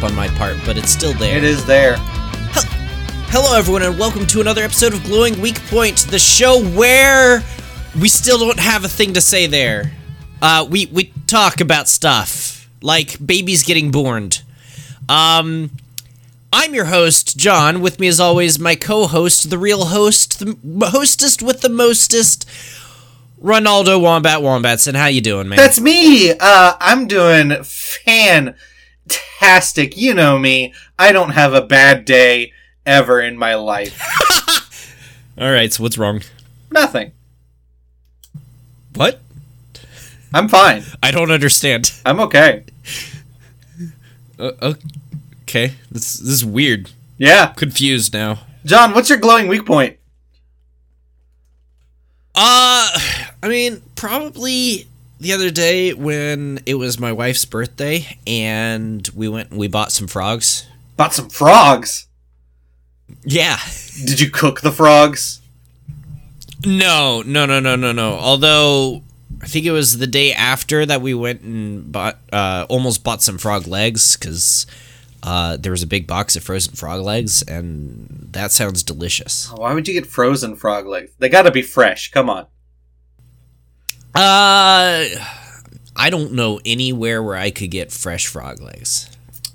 clap on my part, but it's still there. It is there. Hello, everyone, and welcome to another episode of Glowing Weak Point, the show where we still don't have a thing to say there. Uh, we we talk about stuff like babies getting born. Um, I'm your host, John. With me, as always, my co-host, the real host, the hostess with the mostest, Ronaldo Wombat Wombatson. How you doing, man? That's me. Uh, I'm doing fantastic. You know me. I don't have a bad day ever in my life. All right. So what's wrong? Nothing. What? I'm fine. I don't understand. I'm okay. Uh, okay, this this is weird. Yeah. Confused now. John, what's your glowing weak point? Uh, I mean, probably the other day when it was my wife's birthday and we went and we bought some frogs. Bought some frogs. Yeah. Did you cook the frogs? No, no, no, no, no, no. Although I think it was the day after that we went and bought, uh, almost bought some frog legs because uh, there was a big box of frozen frog legs, and that sounds delicious. Why would you get frozen frog legs? They gotta be fresh. Come on. Uh, I don't know anywhere where I could get fresh frog legs.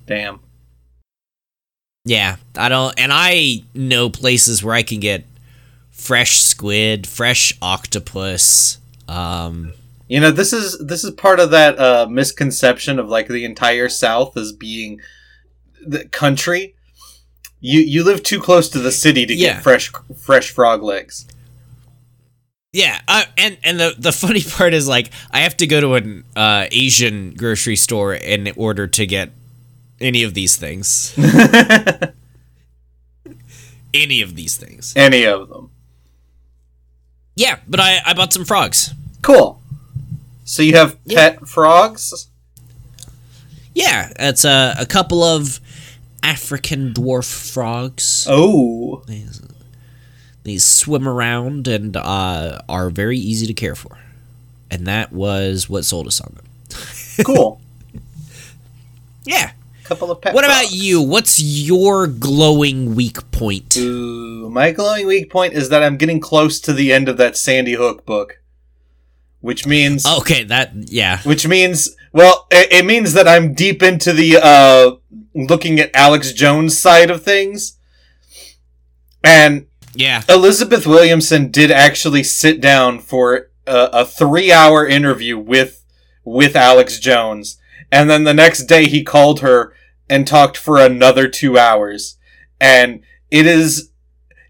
Damn. Yeah, I don't, and I know places where I can get fresh squid, fresh octopus. Um, You know, this is this is part of that uh, misconception of like the entire South as being the country. You you live too close to the city to Yeah. get fresh fresh frog legs. Yeah, uh, and and the the funny part is like I have to go to an uh, Asian grocery store in order to get any of these things. any of these things. Any of them. Yeah, but I I bought some frogs. Cool. So you have Yeah. pet frogs? Yeah, it's a a couple of African dwarf frogs. Oh. These, swim around and uh, are very easy to care for. And that was what sold us on them. Cool. Yeah. couple of pet What about you? What's your glowing weak point? Ooh, my glowing weak point is that I'm getting close to the end of that Sandy Hook book. Which means Okay, that yeah. which means well it, it means that i'm deep into the uh looking at alex jones side of things and Yeah. elizabeth williamson did actually sit down for a, a three hour interview with with alex jones. And then the next day he called her and talked for another two hours. And it is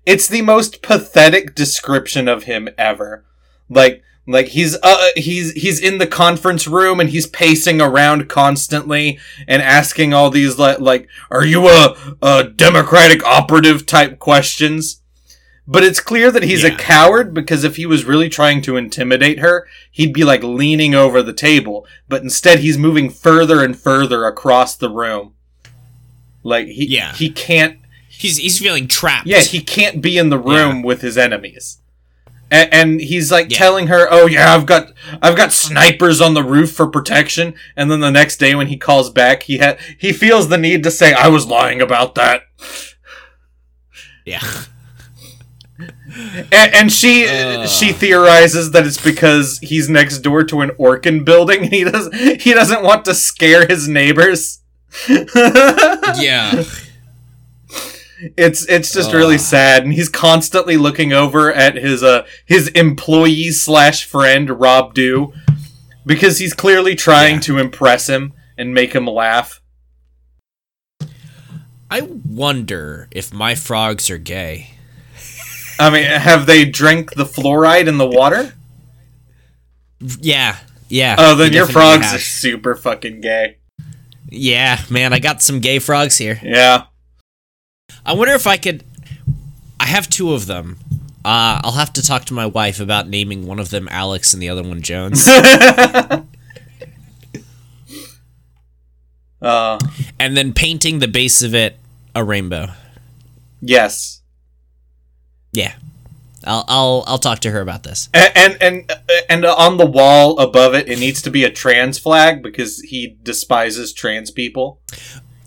it's the most pathetic description of him ever. Like like he's uh he's he's in the conference room and he's pacing around constantly and asking all these like like are you a a democratic operative? type questions but it's clear that he's a coward because if he was really trying to intimidate her he'd be like leaning over the table but instead he's moving further and further across the room like he Yeah. he can't He's he's feeling trapped. yeah, he can't be in the room with his enemies. And, and he's like Yeah. telling her, "Oh yeah, I've got I've got snipers on the roof for protection." And then the next day when he calls back, he ha- he feels the need to say, "I was lying about that." Yeah. And, and she Ugh. she theorizes that it's because he's next door to an Orkin building and he does he doesn't want to scare his neighbors. yeah. It's it's just really sad, and he's constantly looking over at his uh his employee slash friend Rob Dew because he's clearly trying Yeah. to impress him and make him laugh. I wonder if my frogs are gay. I mean, have they drank the fluoride in the water? Yeah. Yeah. Oh, then your frogs have. are super fucking gay. Yeah, man, I got some gay frogs here. Yeah. I wonder if I could. I have two of them. Uh, I'll have to talk to my wife about naming one of them Alex and the other one Jones, uh, and then painting the base of it a rainbow. yes. Yeah, I'll I'll I'll talk to her about this. And, and and and on the wall above it, it needs to be a trans flag because he despises trans people.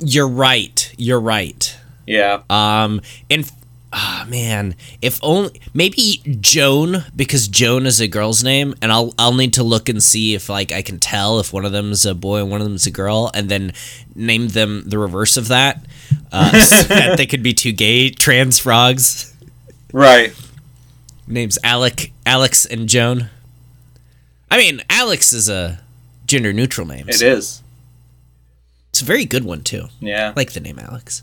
You're right. You're right. Yeah. Um, and ah man, if only maybe Joan because Joan is a girl's name, and I'll I'll need to look and see if like I can tell if one of them is a boy and one of them is a girl, and then name them the reverse of that, uh, so that they could be two gay trans frogs. Right. Names Alec, Alex, and Joan. I mean, Alex is a gender neutral name. It so is. It's a very good one too. Yeah. I like the name Alex.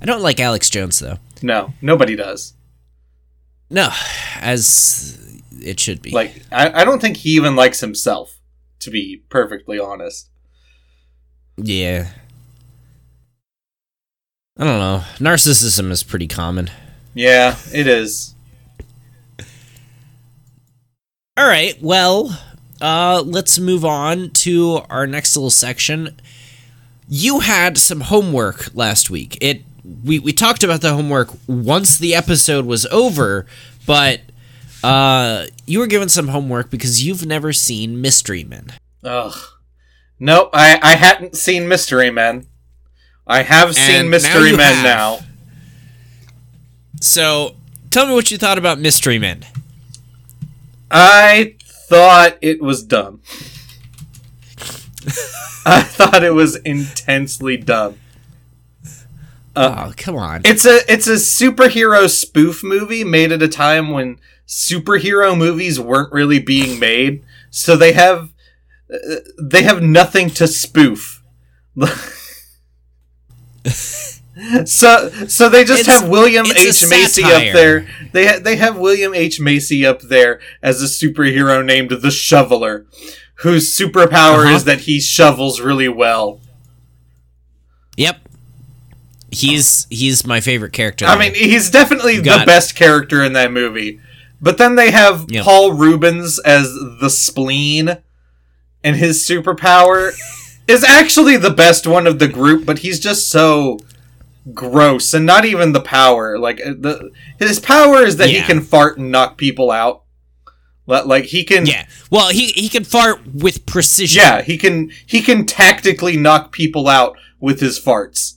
I don't like Alex Jones though. no, nobody does. No, as it should be. Like, I, I don't think he even likes himself, to be perfectly honest. yeah. I don't know. Narcissism is pretty common. Yeah, it is. All right. Well, uh, let's move on to our next little section. You had some homework last week. It we we talked about the homework once the episode was over, but uh, you were given some homework because you've never seen Mystery Men. Ugh. Nope, I, I hadn't seen Mystery Men. I have seen And Mystery you Men have. now. So, tell me what you thought about Mystery Men. I thought it was dumb. I thought it was intensely dumb. oh, come on. It's a it's a superhero spoof movie made at a time when superhero movies weren't really being made, so they have uh, they have nothing to spoof. so so they just It's- have William H Macy satire. up there. They ha- they have William H Macy up there as a superhero named the Shoveler, whose superpower Uh-huh. is that he shovels really well. Yep. He's he's my favorite character. I mean, he's definitely Got the best character in that movie. But then they have Yep. Paul Reubens as the spleen, and his superpower is actually the best one of the group, but he's just so gross and not even the power. Like uh, the his power is that he can fart and knock people out. Li- Like he can yeah. Well, he he can fart with precision. yeah, he can he can tactically knock people out with his farts.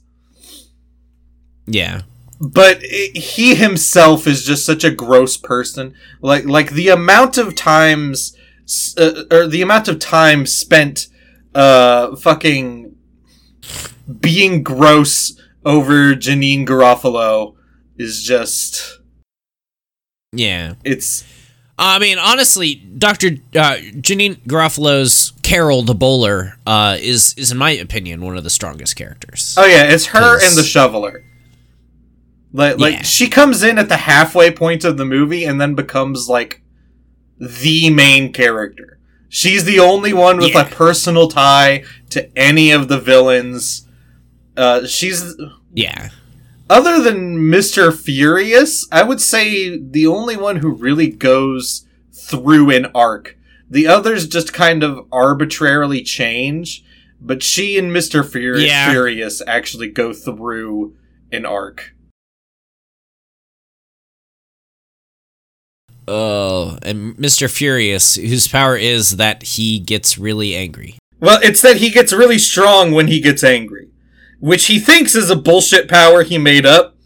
Yeah. but i he himself is just such a gross person like like the amount of times uh, or the amount of time spent uh fucking being gross over Janeane Garofalo is just Yeah. it's I mean, honestly, Doctor uh, Janeane Garofalo's Carol the Bowler uh, is is in my opinion one of the strongest characters. oh yeah it's her 'Cause- and the shoveler like like Yeah. she comes in at the halfway point of the movie and then becomes like the main character she's the only one with Yeah. a personal tie to any of the villains uh she's yeah. other than Mr. Furious, I would say the only one who really goes through an arc. The others just kind of arbitrarily change, but she and Mr. Furi- Yeah. Furious actually go through an arc. Oh, and Mr. Furious, whose power is that he gets really angry. Well, it's that he gets really strong when he gets angry, which he thinks is a bullshit power he made up,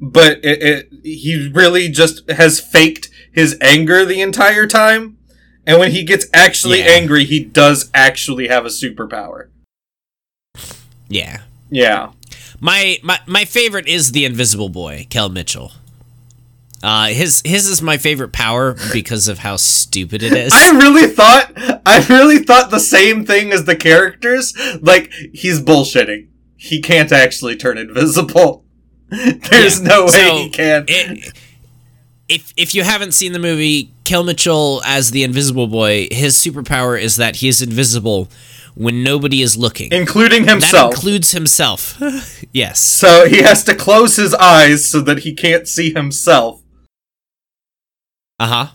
but it, it, he really just has faked his anger the entire time. And when he gets actually Yeah. angry, he does actually have a superpower. Yeah. Yeah. My my my favorite is the Invisible Boy, Kel Mitchell. Uh, his his is my favorite power because of how stupid it is. I really thought I really thought the same thing as the characters. Like he's bullshitting. He can't actually turn invisible. There's Yeah. no way So, he can. it- if if you haven't seen the movie, Kel Mitchell as the Invisible Boy, his superpower is that he is invisible when nobody is looking. including himself. that includes himself. yes. So he has to close his eyes so that he can't see himself. Uh huh.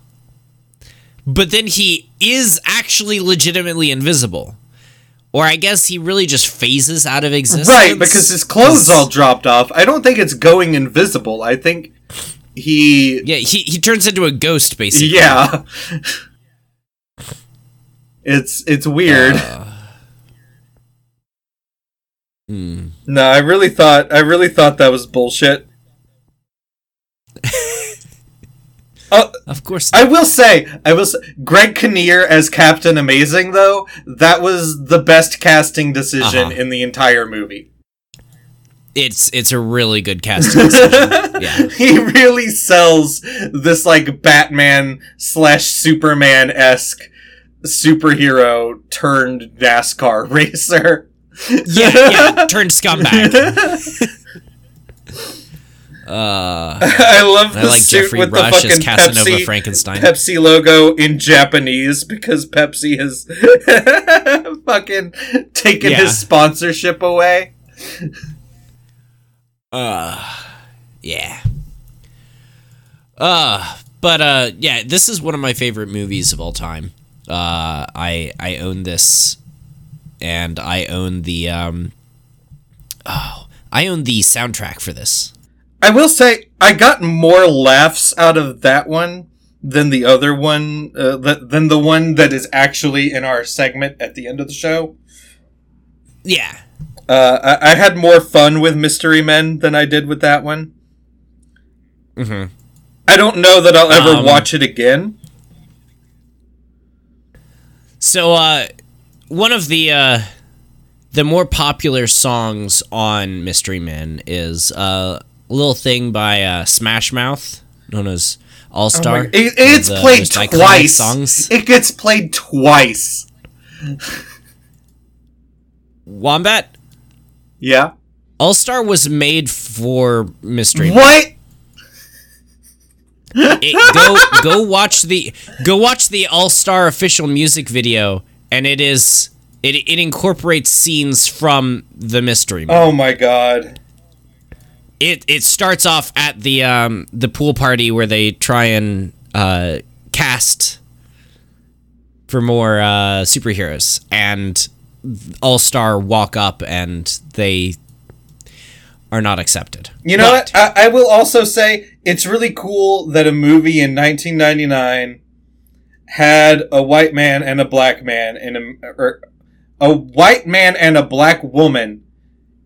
But then he is actually legitimately invisible. Or I guess he really just phases out of existence. Right, because his clothes all dropped off. I don't think it's going invisible. I think he. Yeah, he, he turns into a ghost, basically. Yeah. It's it's weird. Hmm. No, I really thought I really thought that was bullshit. uh, Of course. I will say, I will say, Greg Kinnear as Captain Amazing though, that was the best casting decision Uh-huh. in the entire movie. it's it's a really good casting decision. yeah. he really sells this like Batman slash Superman esque superhero turned NASCAR racer. Yeah, yeah. Turned scumbag. Uh, I love the I like suit Geoffrey with Rush the as fucking Casanova Pepsi, Frankenstein. Pepsi logo in Japanese because Pepsi has fucking taken Yeah. his sponsorship away. Uh, yeah. Uh, but uh, yeah, this is one of my favorite movies of all time. Uh, I I own this, and I own the um. Oh, I own the soundtrack for this. I will say I got more laughs out of that one than the other one, uh, th- than the one that is actually in our segment at the end of the show. Yeah, Uh, I-, I had more fun with Mystery Men than I did with that one. Mhm. I don't know that I'll ever Um, watch it again. So, uh, one of the uh, the more popular songs on Mystery Men is uh, a little thing by uh, Smash Mouth, known as All Oh Star. my- it, it's played twice. Songs. It gets played twice. Wombat. Yeah. All Star was made for Mystery. What? It- go go watch the go watch the All Star official music video, and it is it it incorporates scenes from the Mystery. Oh my god. It it starts off at the um the pool party where they try and uh cast for more uh superheroes and all star walk up and they are not accepted You know But- what? I, I will also say it's really cool that a movie in 1999 had a white man and a black man in a or a white man and a black woman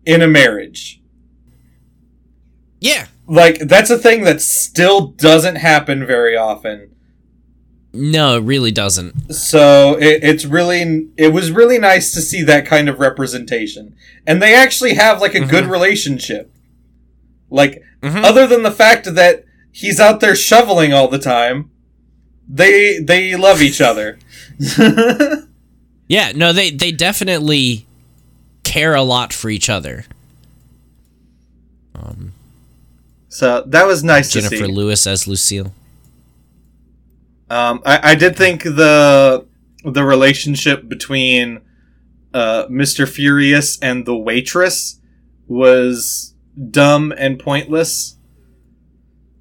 in a marriage. Yeah Like that's a thing that still doesn't happen very often. no it really doesn't So it, it's really it was really nice to see that kind of representation, and they actually have like a good relationship. Like Mhm. other than the fact that he's out there shoveling all the time, they they love each other. yeah no they they definitely care a lot for each other so that was nice to jenifer lewis as lucille Um, I, I did think the the relationship between uh, Mr. Furious and the waitress was dumb and pointless,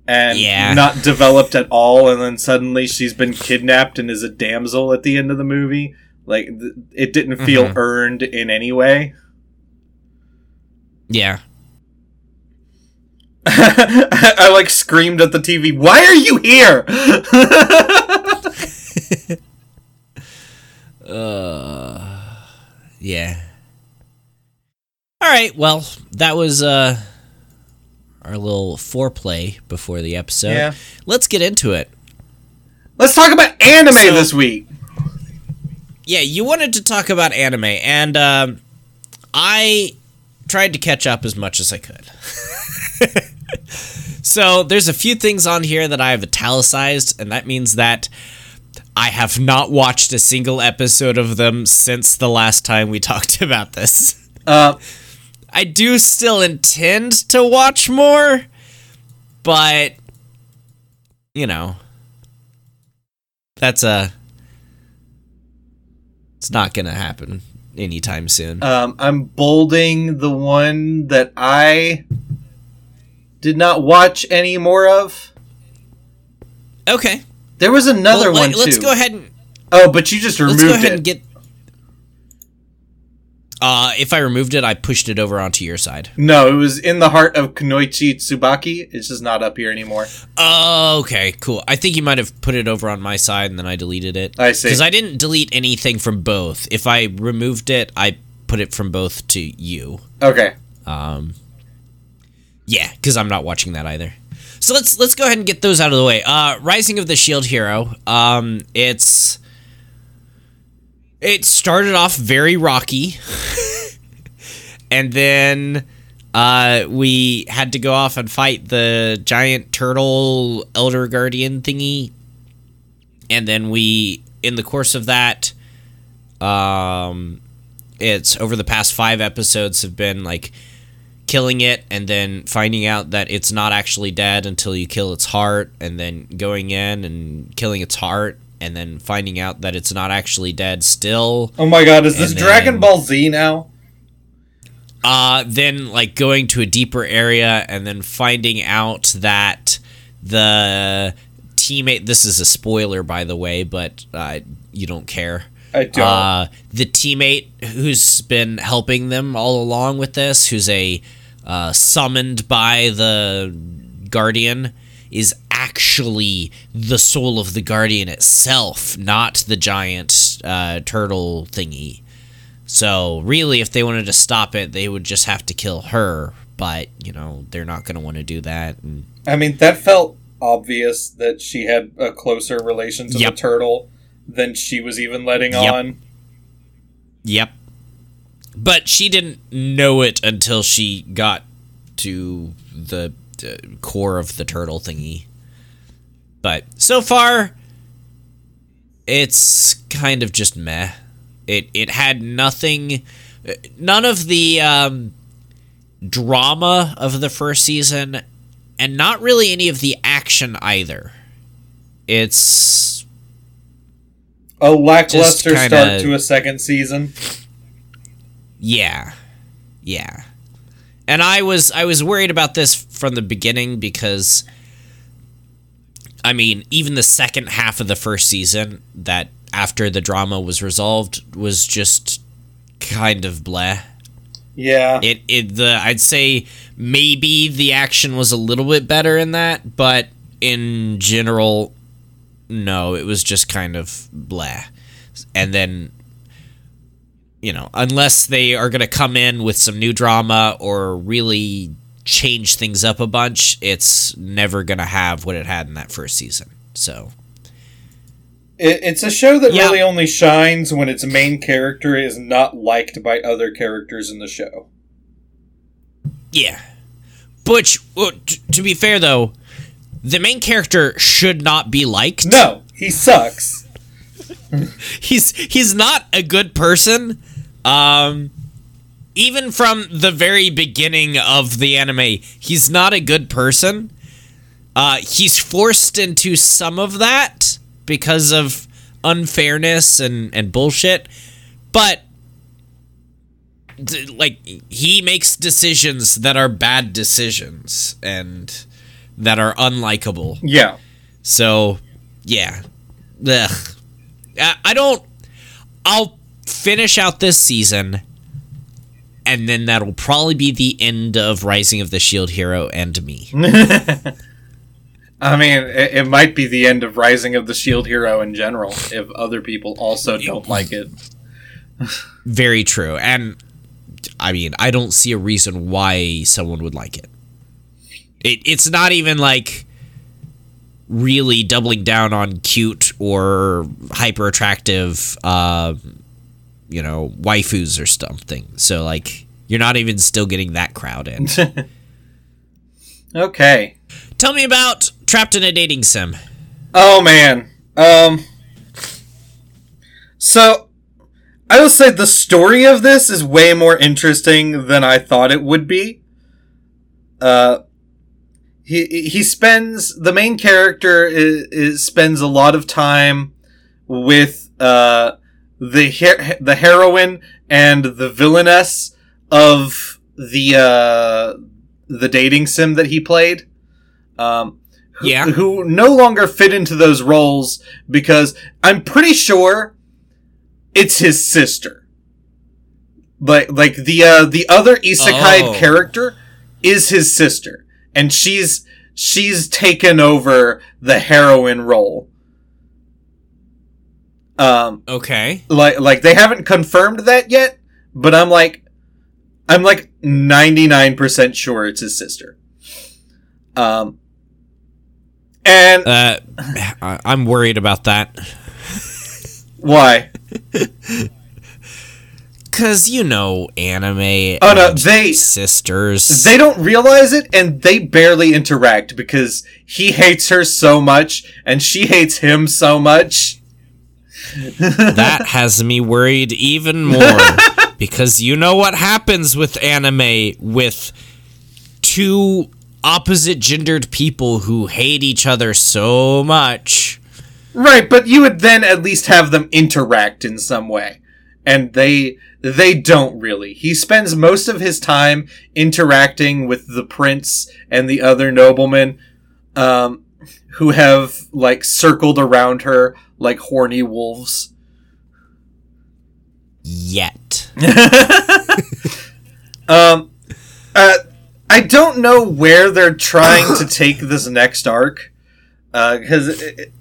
and Yeah. not developed at all. And then suddenly she's been kidnapped and is a damsel at the end of the movie. Like th- it didn't feel Mhm. earned in any way. yeah I, like screamed at the TV. Why are you here? uh, Yeah. All right. Well, that was uh our little foreplay before the episode. Yeah. Let's get into it. Let's talk about anime So- this week. Yeah, you wanted to talk about anime, and um, I tried to catch up as much as I could. so there's a few things on here that I have italicized, and that means that I have not watched a single episode of them since the last time we talked about this. Uh, I do still intend to watch more, but you know, that's a it's not gonna happen anytime soon. Um, I'm bolding the one that I did not watch any more of. okay, There was another Well, one let, too. go ahead and Oh, but you just removed it. let's go ahead it. and get. Uh, if I removed it, I pushed it over onto your side. no, it was in the heart of Kunoichi Tsubaki. It's just not up here anymore. Oh, okay, cool. I think you might have put it over on my side and then I deleted it. I see. Because I didn't delete anything from both. If I removed it, I put it from both to you. Okay. Um, yeah, because I'm not watching that either. So let's let's go ahead and get those out of the way. Uh, Rising of the Shield Hero. Um, it's it started off very rocky, and then uh, we had to go off and fight the giant turtle elder guardian thingy, and then we, in the course of that, um, it's over the past five episodes have been like killing it and then finding out that it's not actually dead until you kill its heart and then going in and killing its heart and then finding out that it's not actually dead still Oh my god, is this And Dragon Ball Z now? uh then like going to a deeper area and then finding out that the teammate this is a spoiler by the way but uh, you don't care I don't. Uh, the teammate who's been helping them all along with this, who's a uh, summoned by the guardian, is actually the soul of the guardian itself, not the giant uh, turtle thingy. So really, if they wanted to stop it, they would just have to kill her. But you know, they're not going to want to do that. And I mean, that felt obvious that she had a closer relation to Yep. the turtle than she was even letting Yep. on. Yep. But she didn't know it until she got to the uh, core of the turtle thingy. But so far, it's kind of just meh. It it had nothing, none of the um, drama of the first season, and not really any of the action either. It's A lackluster kinda- start to a second season. Yeah. Yeah. And I was I was worried about this from the beginning because I mean, even the second half of the first season that after the drama was resolved was just kind of bleh. Yeah. It it the I'd say maybe the action was a little bit better in that, but in general no, it was just kind of bleh. And then you know, unless they are going to come in with some new drama or really change things up a bunch, it's never going to have what it had in that first season. So, it's a show that Yeah. really only shines when its main character is not liked by other characters in the show. yeah. Butch, well, t- to be fair though, the main character should not be liked. No, he sucks. he's he's not a good person. Um even from the very beginning of the anime, he's not a good person. Uh he's forced into some of that because of unfairness and and bullshit. But like he makes decisions that are bad decisions and that are unlikable. Yeah. So, yeah. Ugh. I I don't. I'll finish out this season, and then that'll probably be the end of Rising of the Shield Hero and me. I mean, it, it might be the end of Rising of the Shield Hero in general if other people also don't like it. Very true. And, I mean, I don't see a reason why someone would like it. it it's not even like really doubling down on cute or hyper attractive uh you know waifus or something so like you're not even still getting that crowd in Okay. tell me about trapped in a dating sim Oh man. Um So I will say the story of this is way more interesting than I thought it would be. Uh he he spends the main character is, is spends a lot of time with uh the her- the heroine and the villainess of the uh the dating sim that he played. Um who- Yeah. who no longer fit into those roles because I'm pretty sure it's his sister. Like like the uh the other isekai Oh. character is his sister and she's she's taken over the heroine role. Um okay like like they haven't confirmed that yet, but I'm like I'm like 99% sure it's his sister. Um, and Uh, I'm worried about that. why? Cause you know anime. Oh, no, they- sisters. They don't realize it and they barely interact because he hates her so much and she hates him so much. That has me worried even more because you know what happens with anime with two opposite gendered people who hate each other so much. Right, but you would then at least have them interact in some way. And they they don't really. He spends most of his time interacting with the prince and the other noblemen um, who have like circled around her like horny wolves. Yet. Um, uh, I don't know where they're trying to take this next arc, because it,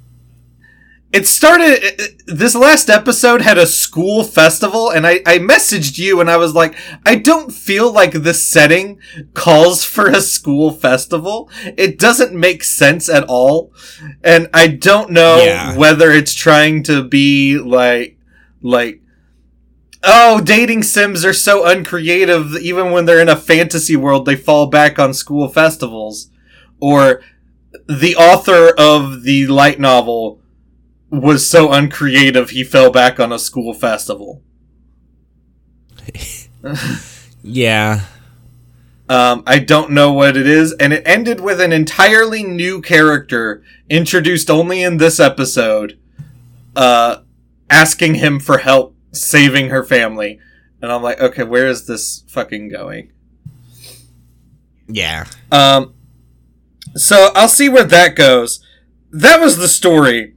it started. It, this last episode had a school festival, and I, I messaged you, and I was like, I don't feel like the setting calls for a school festival. It doesn't make sense at all, and I don't know Yeah. whether it's trying to be like, like oh, dating sims are so uncreative. Even when they're in a fantasy world, they fall back on school festivals. Or the author of the light novel was so uncreative, he fell back on a school festival. Yeah. Um, I don't know what it is, and it ended with an entirely new character introduced only in this episode, uh, asking him for help saving her family. And I'm like, okay, where is this fucking going? Yeah. Um, so I'll see where that goes. That was the story.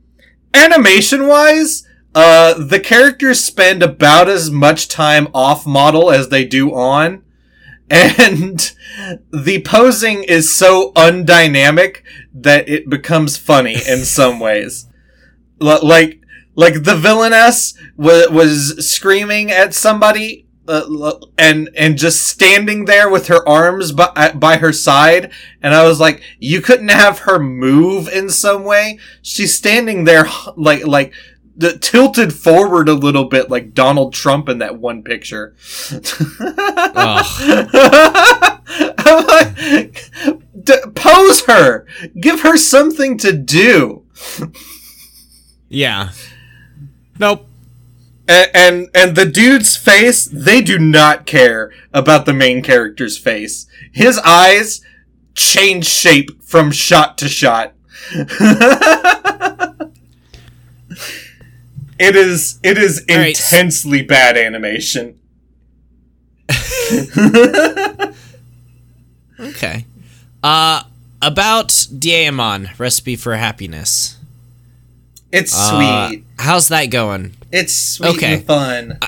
Animation wise, uh, the characters spend about as much time off model as they do on. And the posing is so undynamic that it becomes funny in some ways. L- like, like the villainess wa- was screaming at somebody uh, and and just standing there with her arms by, by her side. And i was like you couldn't have her move in some way. She's standing there like like the, tilted forward a little bit like donald trump in that one picture. Like, pose her. Give her something to do. Yeah. Nope. And, and and the dude's face they do not care about the main character's face his eyes change shape from shot to shot it is it is All right, intensely bad animation Okay. Uh about Daemon, Recipe for Happiness. it's Uh, sweet how's that going? It's sweet okay. and fun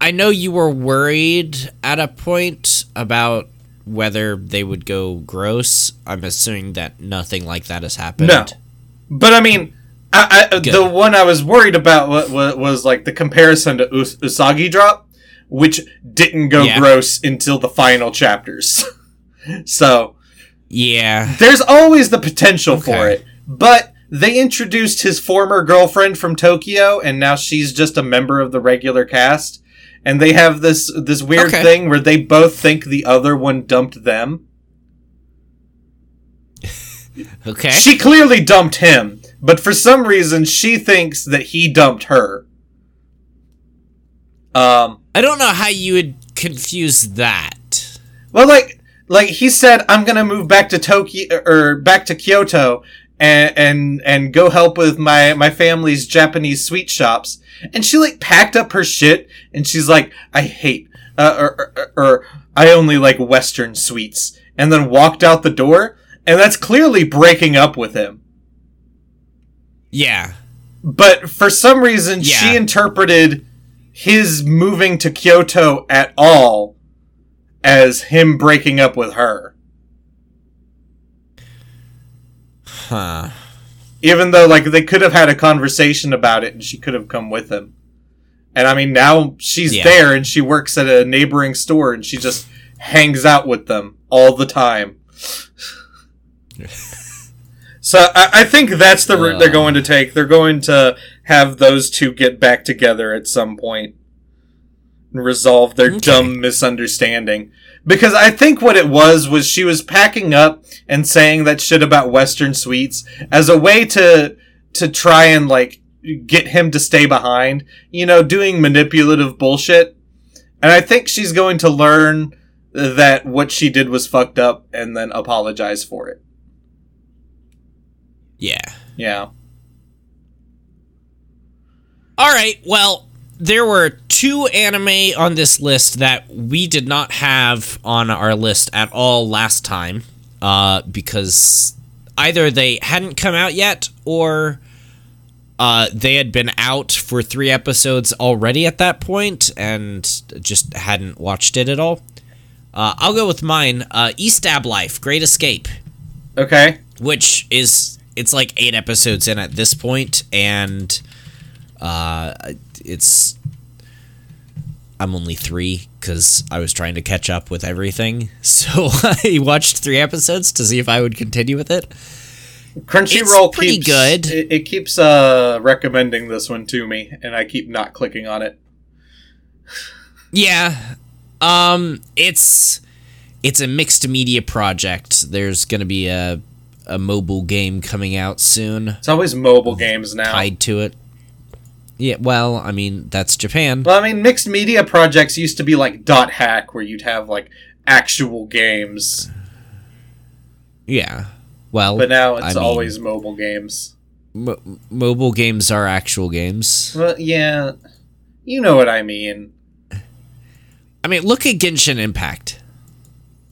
I know you were worried at a point about whether they would go gross. I'm assuming that nothing like that has happened. No. But I mean, I, I, the one I was worried about was, was, was like the comparison to Us- Usagi Drop, which didn't go Yeah. gross until the final chapters. so Yeah. there's always the potential for it. But they introduced his former girlfriend from Tokyo, and now she's just a member of the regular cast. And they have this this weird Okay. thing where they both think the other one dumped them. Okay. She clearly dumped him, but for some reason she thinks that he dumped her. Um, I don't know how you would confuse that. well, like, like he said, I'm gonna move back to Tokyo or back to Kyoto and and and go help with my my family's Japanese sweet shops. And she like packed up her shit, and she's like, I hate, uh, or, or, or I only like Western sweets, and then walked out the door. And that's clearly breaking up with him. Yeah. But for some reason, Yeah. she interpreted his moving to Kyoto at all as him breaking up with her. Huh. Even though, like, they could have had a conversation about it and she could have come with him. And I mean, now she's Yeah. there and she works at a neighboring store and she just hangs out with them all the time. so I, I think that's the route they're Uh. going to take. They're going to have those two get back together at some point and resolve their Okay. dumb misunderstanding. Because I think what it was was she was packing up and saying that shit about Western sweets as a way to to try and like get him to stay behind, you know, doing manipulative bullshit. And I think she's going to learn that what she did was fucked up and then apologize for it. Yeah. Yeah. All right. Well, there were two anime on this list that we did not have on our list at all last time, uh, because either they hadn't come out yet or uh, they had been out for three episodes already at that point and just hadn't watched it at all. Uh, I'll go with mine. Uh, Estab Life, Great Escape Okay. which is it's like eight episodes in at this point and uh it's i'm only three because i was trying to catch up with everything so i watched three episodes to see if i would continue with it Crunchyroll pretty keeps good. It, it keeps uh recommending this one to me and I keep not clicking on it. yeah um it's it's a mixed media project there's gonna be a a mobile game coming out soon It's always mobile games now. tied to it yeah well i mean that's japan Well, I mean, mixed media projects used to be like Dot Hack, where you'd have like actual games, yeah well but now it's I mean- always mobile games. Mo- mobile games are actual games. Well, yeah, you know what I mean. I mean, look at Genshin Impact.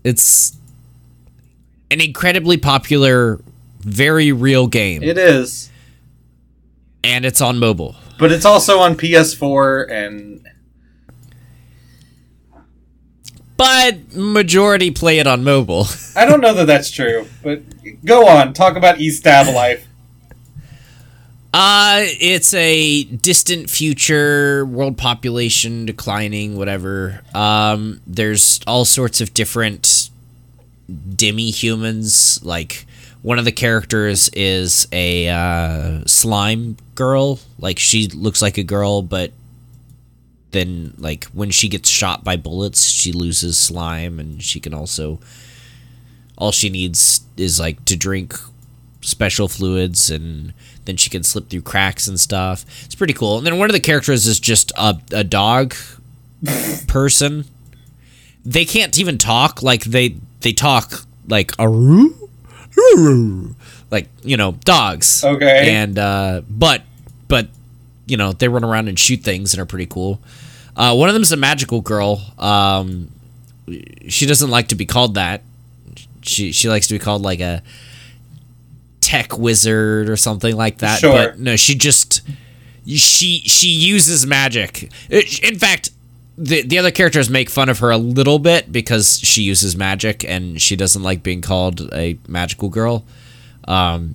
It's an incredibly popular, very real game, It is, and it's on mobile. But it's also on PS4 and But majority play it on mobile. I don't know that that's true. But go on, talk about Estab Life. Uh, it's a distant future, world population declining, whatever. Um, there's all sorts of different demi humans. Like, one of the characters is a uh, slime girl. Like, she looks like a girl, but then, like, when she gets shot by bullets, she loses slime, and she can also. All she needs is, like, to drink special fluids and then she can slip through cracks and stuff. It's pretty cool. And then one of the characters is just a, a dog person. They can't even talk like they they talk like a like you know dogs. Okay. And uh, but but you know they run around and shoot things and are pretty cool. Uh, one of them's a magical girl. Um, she doesn't like to be called that. She she likes to be called like a tech wizard or something like that. Sure. But no, she just she she uses magic. In fact, the the other characters make fun of her a little bit because she uses magic and she doesn't like being called a magical girl. Um,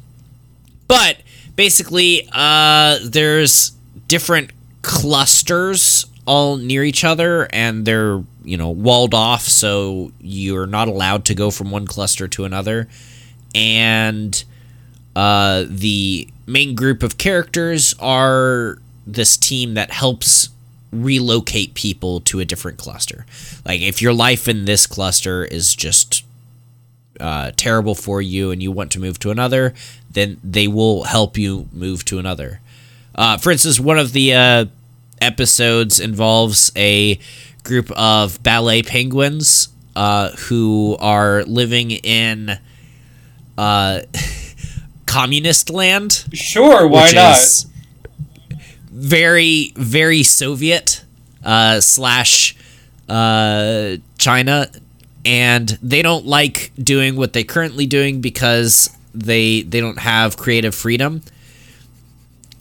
but basically, uh, there's different clusters all near each other, and they're you know walled off, so you're not allowed to go from one cluster to another. And uh, the main group of characters are this team that helps relocate people to a different cluster. Like if your life in this cluster is just uh, terrible for you and you want to move to another, then they will help you move to another. Uh, for instance, one of the uh, episodes involves a group of ballet penguins uh, who are living in uh, communist land Sure, why not? is very very Soviet uh, slash uh, China, and they don't like doing what they're currently doing because they they don't have creative freedom.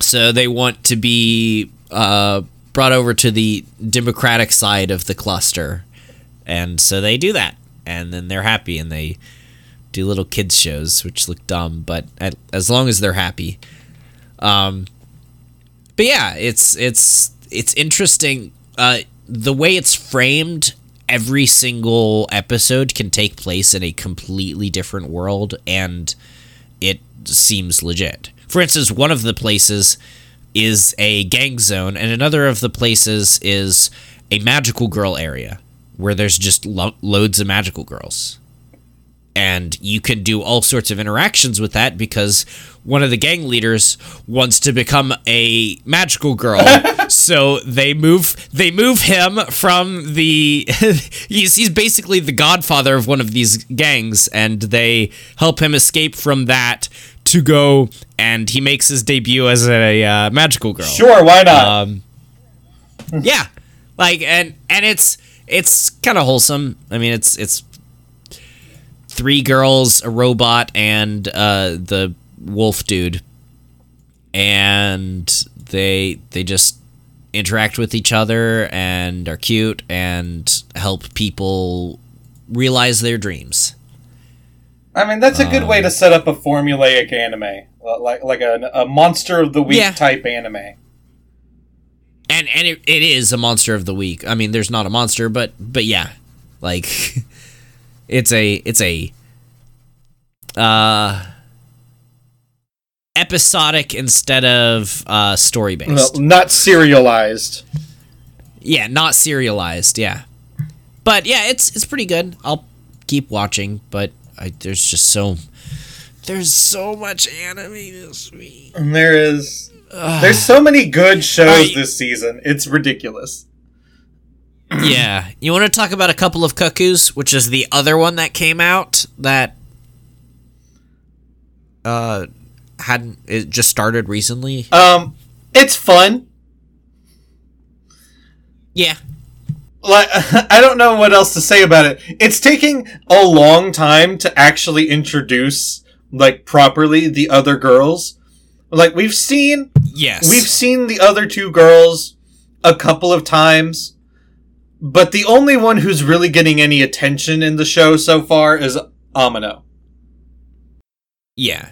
So they want to be uh, brought over to the democratic side of the cluster, and so they do that, and then they're happy and they do little kids shows, which look dumb, but as long as they're happy. Um, but yeah, it's it's it's interesting. Uh, the way it's framed, every single episode can take place in a completely different world, and it seems legit. For instance, one of the places is a gang zone, and another of the places is a magical girl area where there's just lo- loads of magical girls. And you can do all sorts of interactions with that because one of the gang leaders wants to become a magical girl. so they move they move him from the he's he's basically the godfather of one of these gangs and they help him escape from that to go and he makes his debut as a uh, magical girl. Sure, why not? Um, yeah, like and and it's it's kind of wholesome. I mean, it's it's three girls, a robot, and uh, the wolf dude, and they they just interact with each other and are cute and help people realize their dreams. I mean, that's a good um, way to set up a formulaic anime, like like a, a monster of the week Yeah. type anime. and and it, it is a monster of the week. I mean, there's not a monster, but but yeah, like it's a it's a uh episodic instead of uh story based. Well, not serialized. yeah, not serialized. Yeah, but yeah, it's it's pretty good. I'll keep watching, but I, there's just so there's so much anime this week. And there is there's so many good shows Alright. this season. It's ridiculous. yeah. You want to talk about a couple of cuckoos, which is the other one that came out that uh hadn't it just started recently? Um, it's fun. Yeah. Like I don't know what else to say about it. It's taking a long time to actually introduce like properly the other girls. Like we've seen Yes. We've seen the other two girls a couple of times, but the only one who's really getting any attention in the show so far is Amano. Yeah.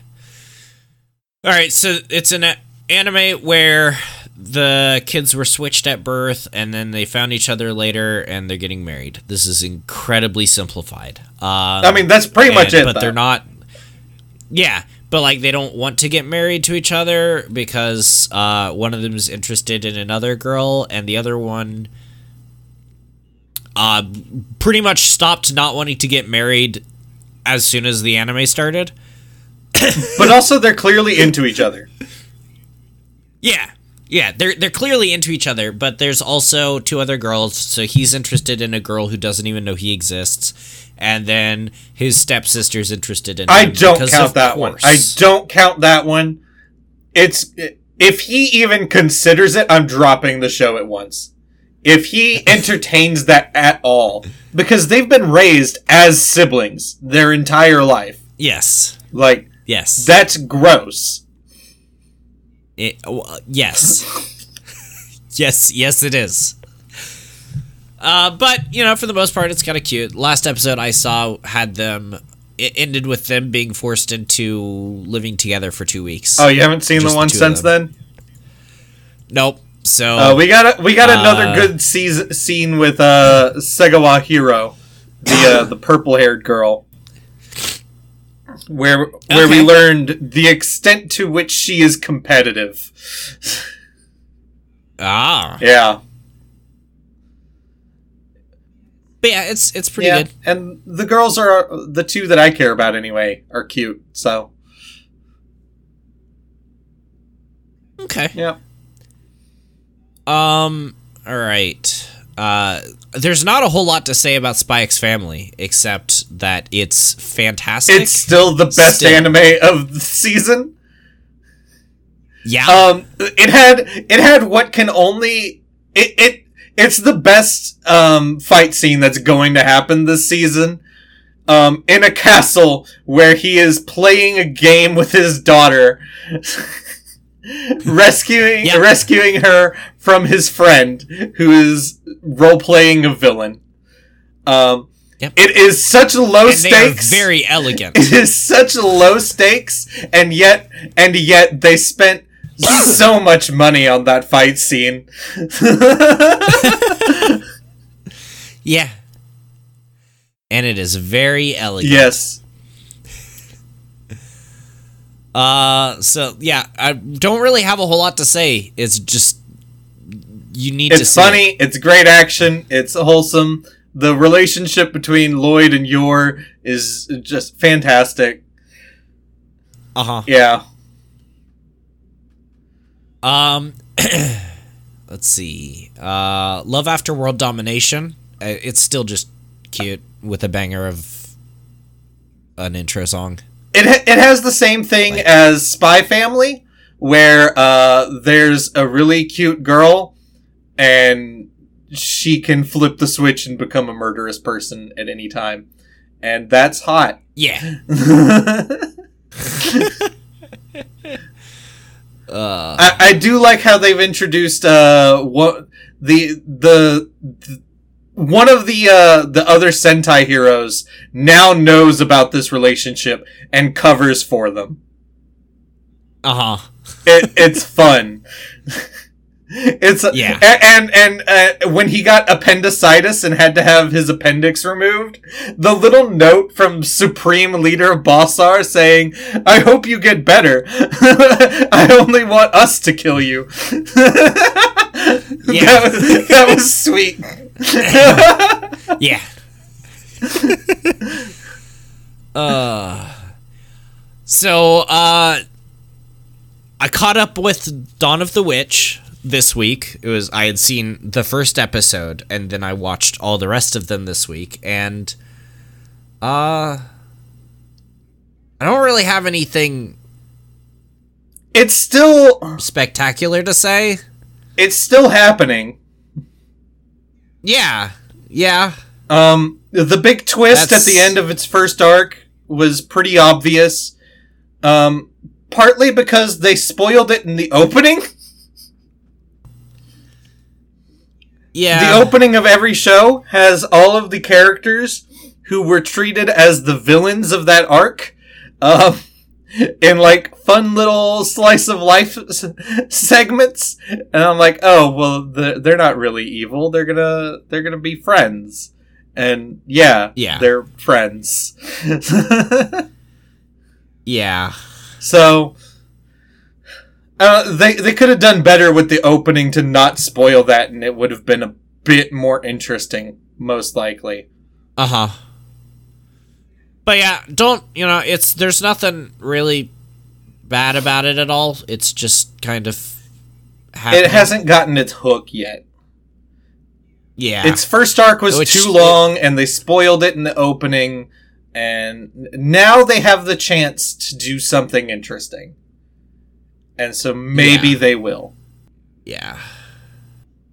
All right, so it's an anime where the kids were switched at birth and then they found each other later and they're getting married. This is incredibly simplified. Um, I mean, that's pretty much it. But though. they're not. Yeah, but like they don't want to get married to each other because uh, one of them is interested in another girl and the other one uh, pretty much stopped not wanting to get married as soon as the anime started. But also, they're clearly into each other. Yeah. Yeah, they're they're clearly into each other, but there's also two other girls. So he's interested in a girl who doesn't even know he exists, and then his stepsister's interested in. I don't count that one. I don't count that one. It's if he even considers it, I'm dropping the show at once. If he entertains that at all, because they've been raised as siblings their entire life. Yes. Like Yes. that's gross. It- uh, yes. yes. Yes, it is. Uh, but you know, for the most part, it's kind of cute. Last episode I saw had them. It ended with them being forced into living together for two weeks. Oh, you haven't seen Just the the one of since then? Nope. So Uh, we got a, we got another Uh, good season, scene with uh, Segawa Hiro, the uh, the purple haired girl, where where we learned the extent to which she is competitive. ah, Yeah, but yeah, it's it's pretty yeah, good. and the girls are the two that I care about anyway. Are cute, so Okay. yeah. Um. All right. Uh, there's not a whole lot to say about Spy X Family except that it's fantastic. It's still the best Still. anime of the season. yeah. um it had it had what can only it, it it's the best um fight scene that's going to happen this season um in a castle where he is playing a game with his daughter rescuing Yeah. rescuing her from his friend who is role playing a villain um Yep. it is such low and stakes very elegant. it is such low stakes and yet and yet they spent so much money on that fight scene. Yeah. And it is very elegant. yes. Uh so yeah, I don't really have a whole lot to say. It's just you need to It's see it. funny, it's great action, it's wholesome. The relationship between Lloyd and Yor is just fantastic. Uh-huh. Yeah. Um, let's see. Uh, Love After World Domination. Uh, It's still just cute with a banger of an intro song. It it has the same thing as Spy Family, where uh, there's a really cute girl, and she can flip the switch and become a murderous person at any time, and that's hot. Yeah. Uh, I, I do like how they've introduced uh what the the. the one of the uh, the other Sentai heroes now knows about this relationship and covers for them. uh huh. it, it's fun. it's Yeah. and and uh, when he got appendicitis and had to have his appendix removed, the little note from Supreme Leader Bossar saying, "I hope you get better. I only want us to kill you." Yeah. that, was, that was sweet. Yeah. uh. So, uh, I caught up with Dawn of the Witch this week. It was I had seen the first episode and then I watched all the rest of them this week and uh I don't really have anything it's still spectacular to say. it's still happening. Yeah. Yeah. Um, the big twist That's- at the end of its first arc was pretty obvious. Um, partly because they spoiled it in the opening. Yeah. The opening of every show has all of the characters who were treated as the villains of that arc. Um, in like fun little slice of life s- segments, and I'm like, oh well, the, they're not really evil. They're gonna they're gonna be friends, and yeah, Yeah. they're friends. yeah. so uh, they they could have done better with the opening to not spoil that, and it would have been a bit more interesting, most likely. Uh huh. But yeah, don't you know? It's there's nothing really bad about it at all. It's just kind of. Happening. It hasn't gotten its hook yet. Yeah. Its first arc was Which- too long, and they spoiled it in the opening. And now they have the chance to do something interesting, and so maybe Yeah. they will. yeah.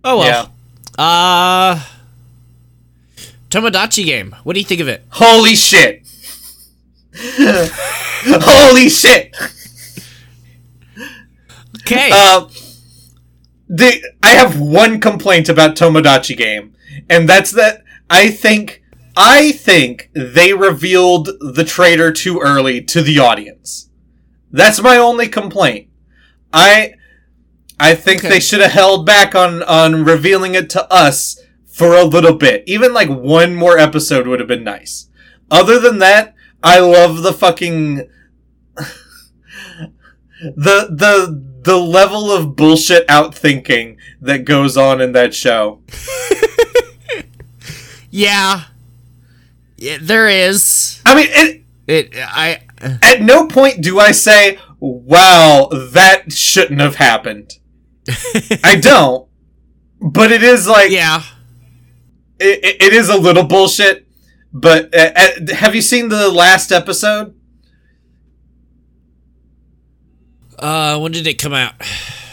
Oh well. Uh. Tomodachi game. What do you think of it? Holy shit! Holy shit! Okay. Uh, the I have one complaint about Tomodachi game, and that's that I think I think they revealed the traitor too early to the audience. That's my only complaint. I I think Okay. they should have held back on on revealing it to us for a little bit. Even like one more episode would have been nice. Other than that, I love the fucking the the the level of bullshit outthinking that goes on in that show. yeah. Yeah, there is. I mean, it, It. I. Uh. at no point do I say, "Wow, that shouldn't have happened." I don't. But it is like Yeah. it, it- it is a little bullshit. But uh, uh, have you seen the last episode? Uh, when did it come out?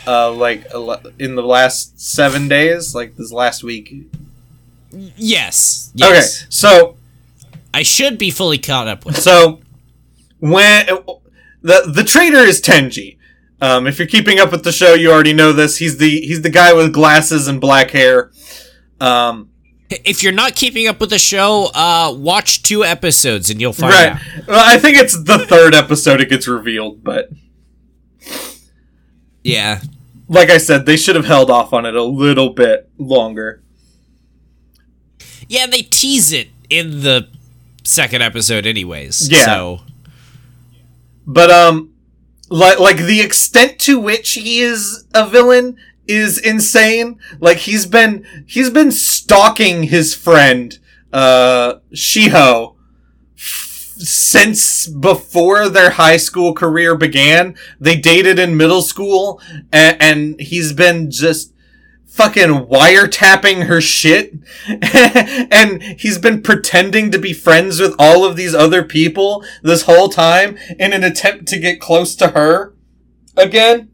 Uh, like in the last seven days, like this last week. Yes. Okay, so I should be fully caught up with. So when the the traitor is Tenji. Um, if you're keeping up with the show, you already know this. He's the he's the guy with glasses and black hair. Um, If you're not keeping up with the show, uh, watch two episodes and you'll find right. out. Well, I think it's the third episode it gets revealed, but Yeah. Like I said, they should have held off on it a little bit longer. Yeah, they tease it in the second episode anyways. Yeah. So But um like like the extent to which he is a villain is insane. Like he's been he's been stalking his friend uh Shiho f- since before their high school career began. They dated in middle school and, and he's been just fucking wiretapping her shit and he's been pretending to be friends with all of these other people this whole time in an attempt to get close to her again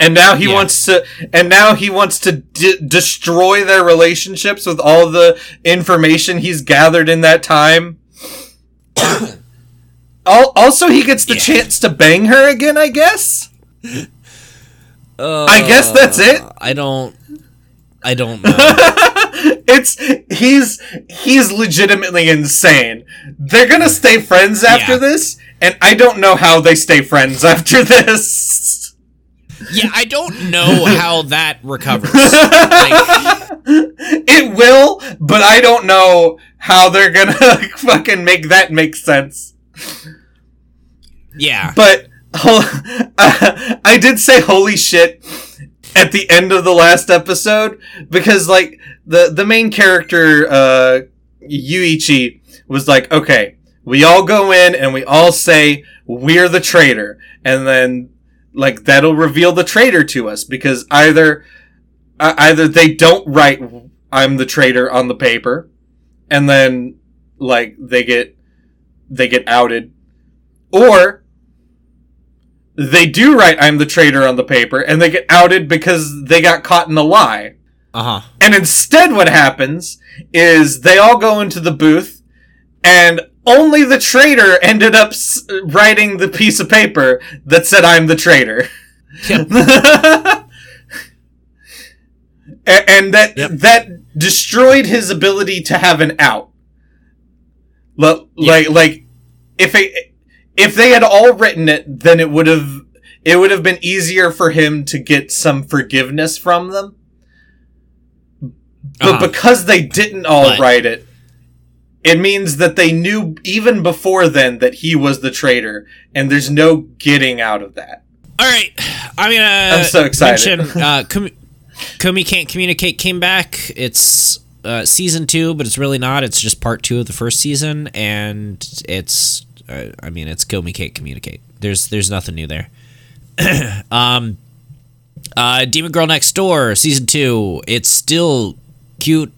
and now he Yeah. wants to and now he wants to de- destroy their relationships with all the information he's gathered in that time also he gets the Yeah. chance to bang her again i guess uh, I guess that's it. I don't I don't know. it's he's he's legitimately insane. They're gonna stay friends after Yeah. this, and I don't know how they stay friends after this. Yeah, I don't know how that recovers. Like, it will, but I don't know how they're gonna fucking make that make sense. yeah. But hol- I did say holy shit at the end of the last episode because like the the main character uh Yuichi was like, "Okay, we all go in and we all say we're the traitor." And then like that'll reveal the traitor to us because either uh, either they don't write I'm the traitor on the paper and then like they get they get outed or they do write I'm the traitor on the paper and they get outed because they got caught in a lie. Uh-huh. And instead what happens is they all go into the booth and only the traitor ended up s- writing the piece of paper that said I'm the traitor. Yep. And that Yep. that destroyed his ability to have an out. Like like if it, if they had all written it, then it would have it would have been easier for him to get some forgiveness from them. But Uh-huh. because they didn't all But- write it, it means that they knew even before then that he was the traitor, and there's no getting out of that. All right, I'm gonna. I'm so excited. Mention, uh, Komi, Komi can't communicate. Came back. It's uh, season two, but it's really not. It's just part two of the first season, and it's. Uh, I mean, it's Komi can't communicate. There's there's nothing new there. um, uh, Demon Girl Next Door season two. It's still cute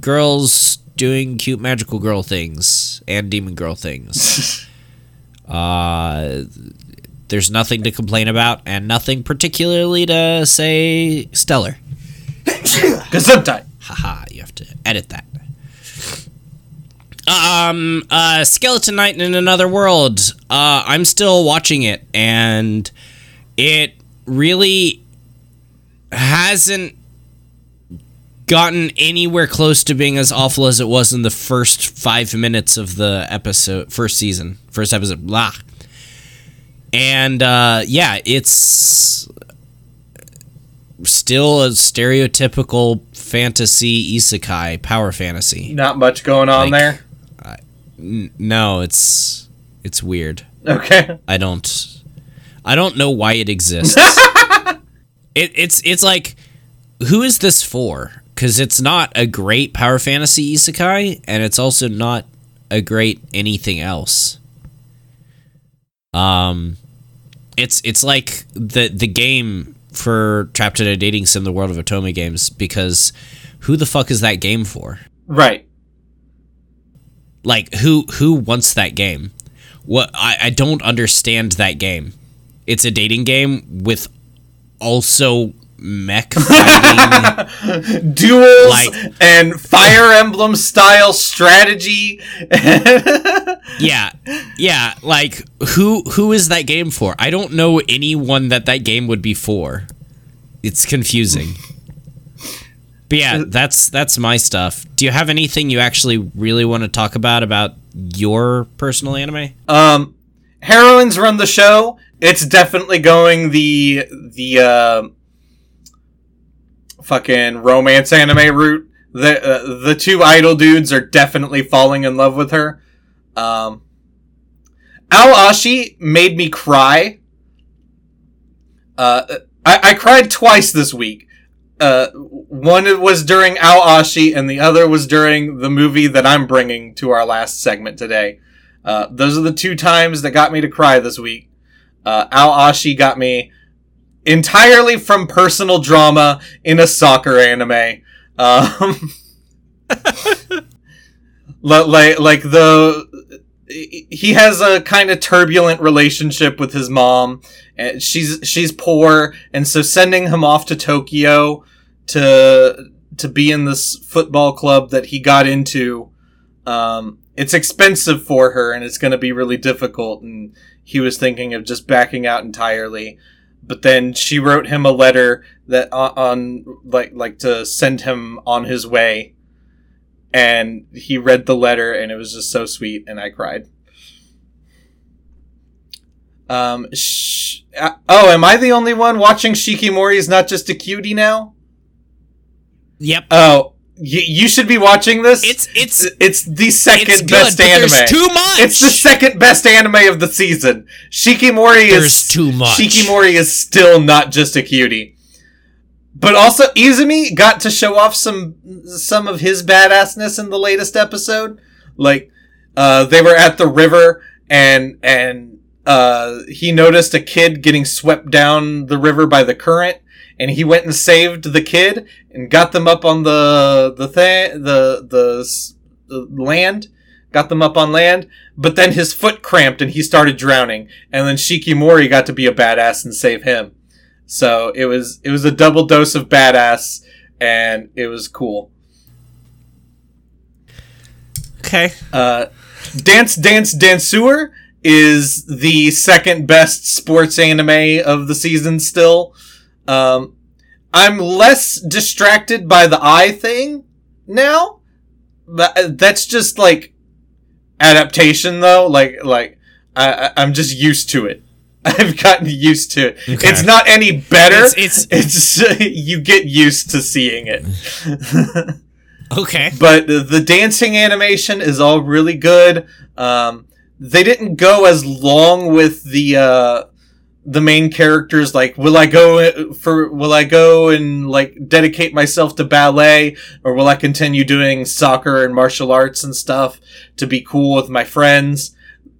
girls doing cute magical girl things and demon girl things. uh there's nothing to complain about and nothing particularly to say stellar. Gesundheit. Haha, you have to edit that. Um, uh, Skeleton Knight in Another World. Uh, I'm still watching it, and it really hasn't gotten anywhere close to being as awful as it was in the first five minutes of the episode, first season, first episode. Blah. And uh, yeah, it's still a stereotypical fantasy isekai power fantasy. Not much going on Like- there. N- no, it's it's weird. Okay. I don't I don't know why it exists. it, it's it's like who is this for? Cuz it's not a great power fantasy isekai and it's also not a great anything else. Um it's it's like the the game for Trapped in a Dating Sim the World of Otome games because who the fuck is that game for? Right. Like who who wants that game? What I, I don't understand that game. It's a dating game with also mech fighting. Duels Like- and Fire Emblem style strategy. yeah. Yeah, like who who is that game for? I don't know anyone that that game would be for. It's confusing. But yeah, that's that's my stuff. Do you have anything you actually really want to talk about about your personal anime? um, heroines run the show, it's definitely going the the uh, fucking romance anime route. The uh, the two idol dudes are definitely falling in love with her. Um, Aoashi made me cry. Uh, I, I cried twice this week. Uh, one was during Aoashi, and the other was during the movie that I'm bringing to our last segment today. Uh, those are the two times that got me to cry this week. Uh, Aoashi got me entirely from personal drama in a soccer anime. Um, like, like the he has a kind of turbulent relationship with his mom. And she's she's poor, and so sending him off to Tokyo to to be in this football club that he got into, um, it's expensive for her, and it's going to be really difficult. And he was thinking of just backing out entirely. But then she wrote him a letter that on, on like like to send him on his way and he read the letter and it was just so sweet and I cried. Um, sh- uh, oh, am I the only one watching Shikimori is not just a cutie now? Yep. Oh, y- you should be watching this. It's it's it's the second it's good, best anime. There's too much. It's the second best anime of the season. Shikimori is too much. Shikimori is still not just a cutie. But also Izumi got to show off some some of his badassness in the latest episode. Like uh they were at the river and and uh he noticed a kid getting swept down the river by the current and he went and saved the kid and got them up on the the thing the the, the land got them up on land but then his foot cramped and he started drowning and then Shikimori got to be a badass and save him so it was it was a double dose of badass and it was cool okay. uh Dance Dance Danseur is the second best sports anime of the season still. Um, I'm less distracted by the eye thing now. But uh, that's just like adaptation though. Like, like, I, I'm just used to it. I've gotten used to it. Okay. It's not any better. It's- it's you get used to seeing it. Okay. but the- the dancing animation is all really good. Um, they didn't go as long with the uh, the main characters. Like, will I go for? Will I go and like dedicate myself to ballet, or will I continue doing soccer and martial arts and stuff to be cool with my friends?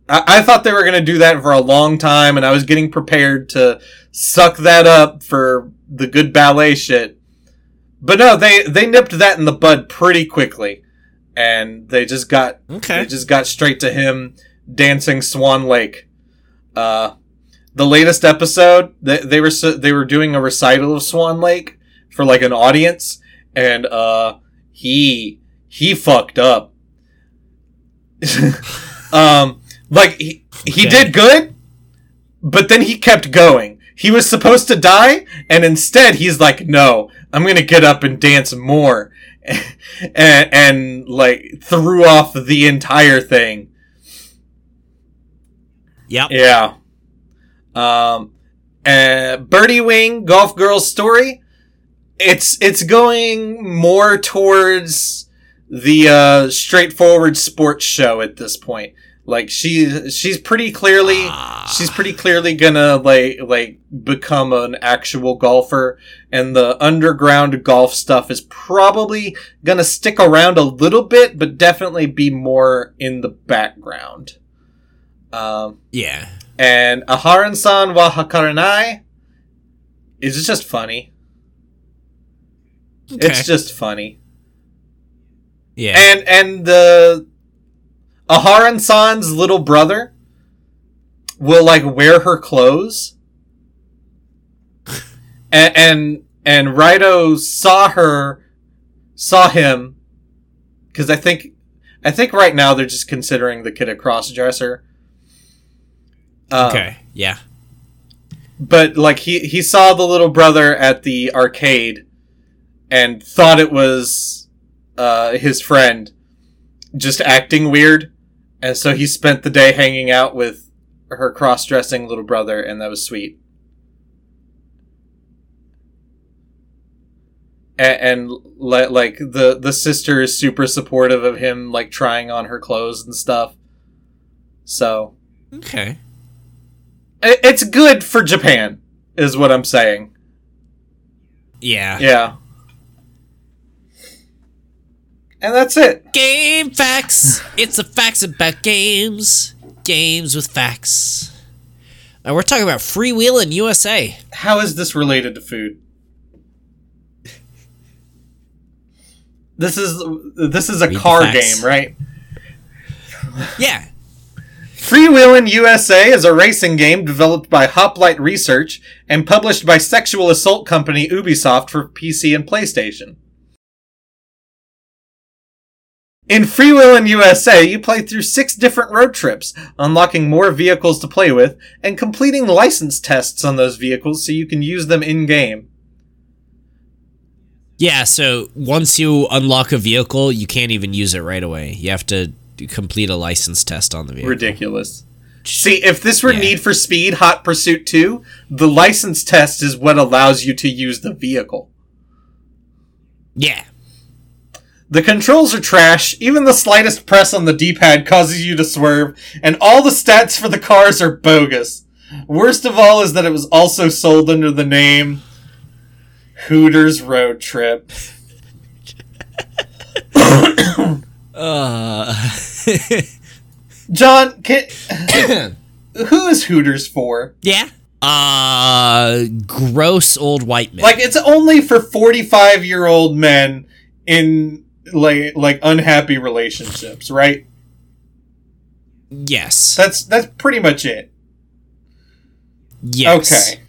I, I thought they were gonna do that for a long time, and I was getting prepared to suck that up for the good ballet shit. But no, they they nipped that in the bud pretty quickly, and they just got Okay. they just got straight to him dancing Swan Lake. Uh, the latest episode, they, they were they were doing a recital of Swan Lake for like an audience, and uh, he he fucked up. um, like he he Okay. did good, but then he kept going. He was supposed to die, and instead he's like, "No, I'm gonna get up and dance more," and, and like threw off the entire thing. Yep. Yeah. Um, uh, Birdie Wing Golf Girls story. It's it's going more towards the uh, straightforward sports show at this point. Like she she's pretty clearly Ah. she's pretty clearly gonna like like become an actual golfer, and the underground golf stuff is probably gonna stick around a little bit, but definitely be more in the background. Um, Yeah. And Aharen-san wa Hakarenai is just funny. Okay. It's just funny. yeah. And and the Aharen-san's little brother will like wear her clothes. and and, and Raito saw her saw him cuz I think I think right now they're just considering the kid a cross dresser. Um, okay. Yeah. but like he he saw the little brother at the arcade and thought it was uh his friend just acting weird and so he spent the day hanging out with her cross-dressing little brother, and that was sweet. And, and like the the sister is super supportive of him, like trying on her clothes and stuff. So Okay. It's good for Japan, is what I'm saying. Yeah. Yeah. And that's it. Game facts. it's the facts about games. Games with facts. And we're talking about freewheeling USA. How is this related to food? This is this is a Read car game, right? Yeah. Freewheelin' USA is a racing game developed by Hoplite Research and published by sexual assault company Ubisoft for PC and PlayStation. In Freewheelin' USA, you play through six different road trips, unlocking more vehicles to play with, and completing license tests on those vehicles so you can use them in game. Yeah, so once you unlock a vehicle, you can't even use it right away. You have to complete a license test on the vehicle. Ridiculous. See, if this were Yeah. Need for Speed Hot Pursuit 2, the license test is what allows you to use the vehicle. Yeah. The controls are trash, even the slightest press on the D-pad causes you to swerve, and all the stats for the cars are bogus. Worst of all is that it was also sold under the name Hooters Road Trip. Uh, John, can, who is Hooters for? yeah. Uh, gross old white men. Like it's only for 45-year-old men in like like unhappy relationships, right? yes. That's that's pretty much it. yes. Okay.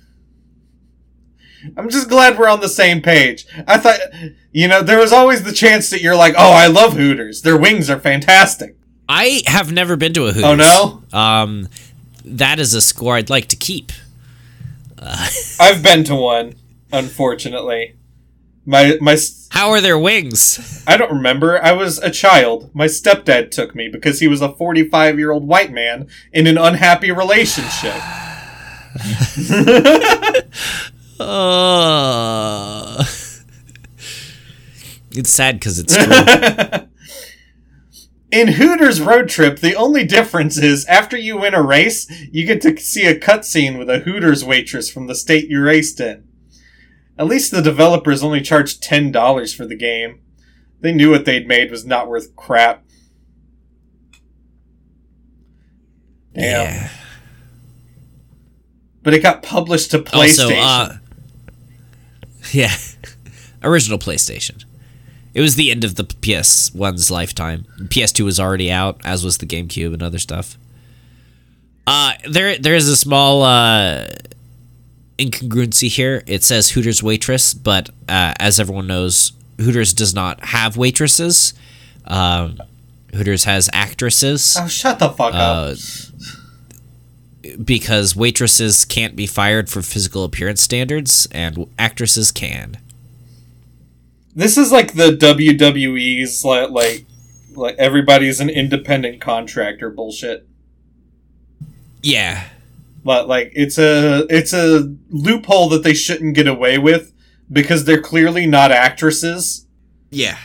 I'm just glad we're on the same page. I thought, you know, there was always the chance that you're like, oh, I love Hooters. Their wings are fantastic. I have never been to a Hooters. Oh, no? Um, that is a score I'd like to keep. I've been to one, unfortunately. My my How are their wings? I don't remember. I was a child. My stepdad took me because he was a 45 year old white man in an unhappy relationship. Uh, it's sad because it's true. In Hooters Road Trip, the only difference is after you win a race, you get to see a cutscene with a Hooters waitress from the state you raced in. At least the developers only charged $10 for the game. They knew what they'd made was not worth crap. Damn. yeah. But it got published to PlayStation. Also, uh, yeah, original PlayStation. It was the end of the PS1's lifetime. PS2 was already out, as was the GameCube and other stuff. Uh, there, there is a small uh, incongruency here. It says Hooters waitress, but uh, as everyone knows, Hooters does not have waitresses. Um, Hooters has actresses oh, shut the fuck up. uh, because waitresses can't be fired for physical appearance standards, and actresses can. This is like the WWE's like, like like everybody's an independent contractor bullshit. Yeah, But like it's a it's a loophole that they shouldn't get away with because they're clearly not actresses. yeah,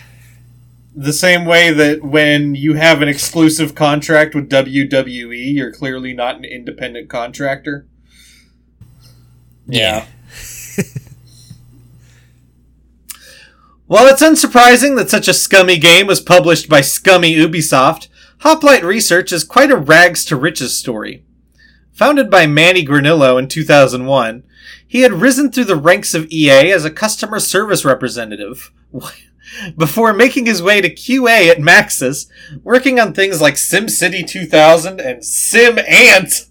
The same way that when you have an exclusive contract with WWE, you're clearly not an independent contractor. Yeah. While it's unsurprising that such a scummy game was published by scummy Ubisoft, Hoplite Research is quite a rags to riches story. Founded by Manny Granillo in 2001, he had risen through the ranks of EA as a customer service representative, before making his way to QA at Maxis, working on things like SimCity 2000 and Sim Ant,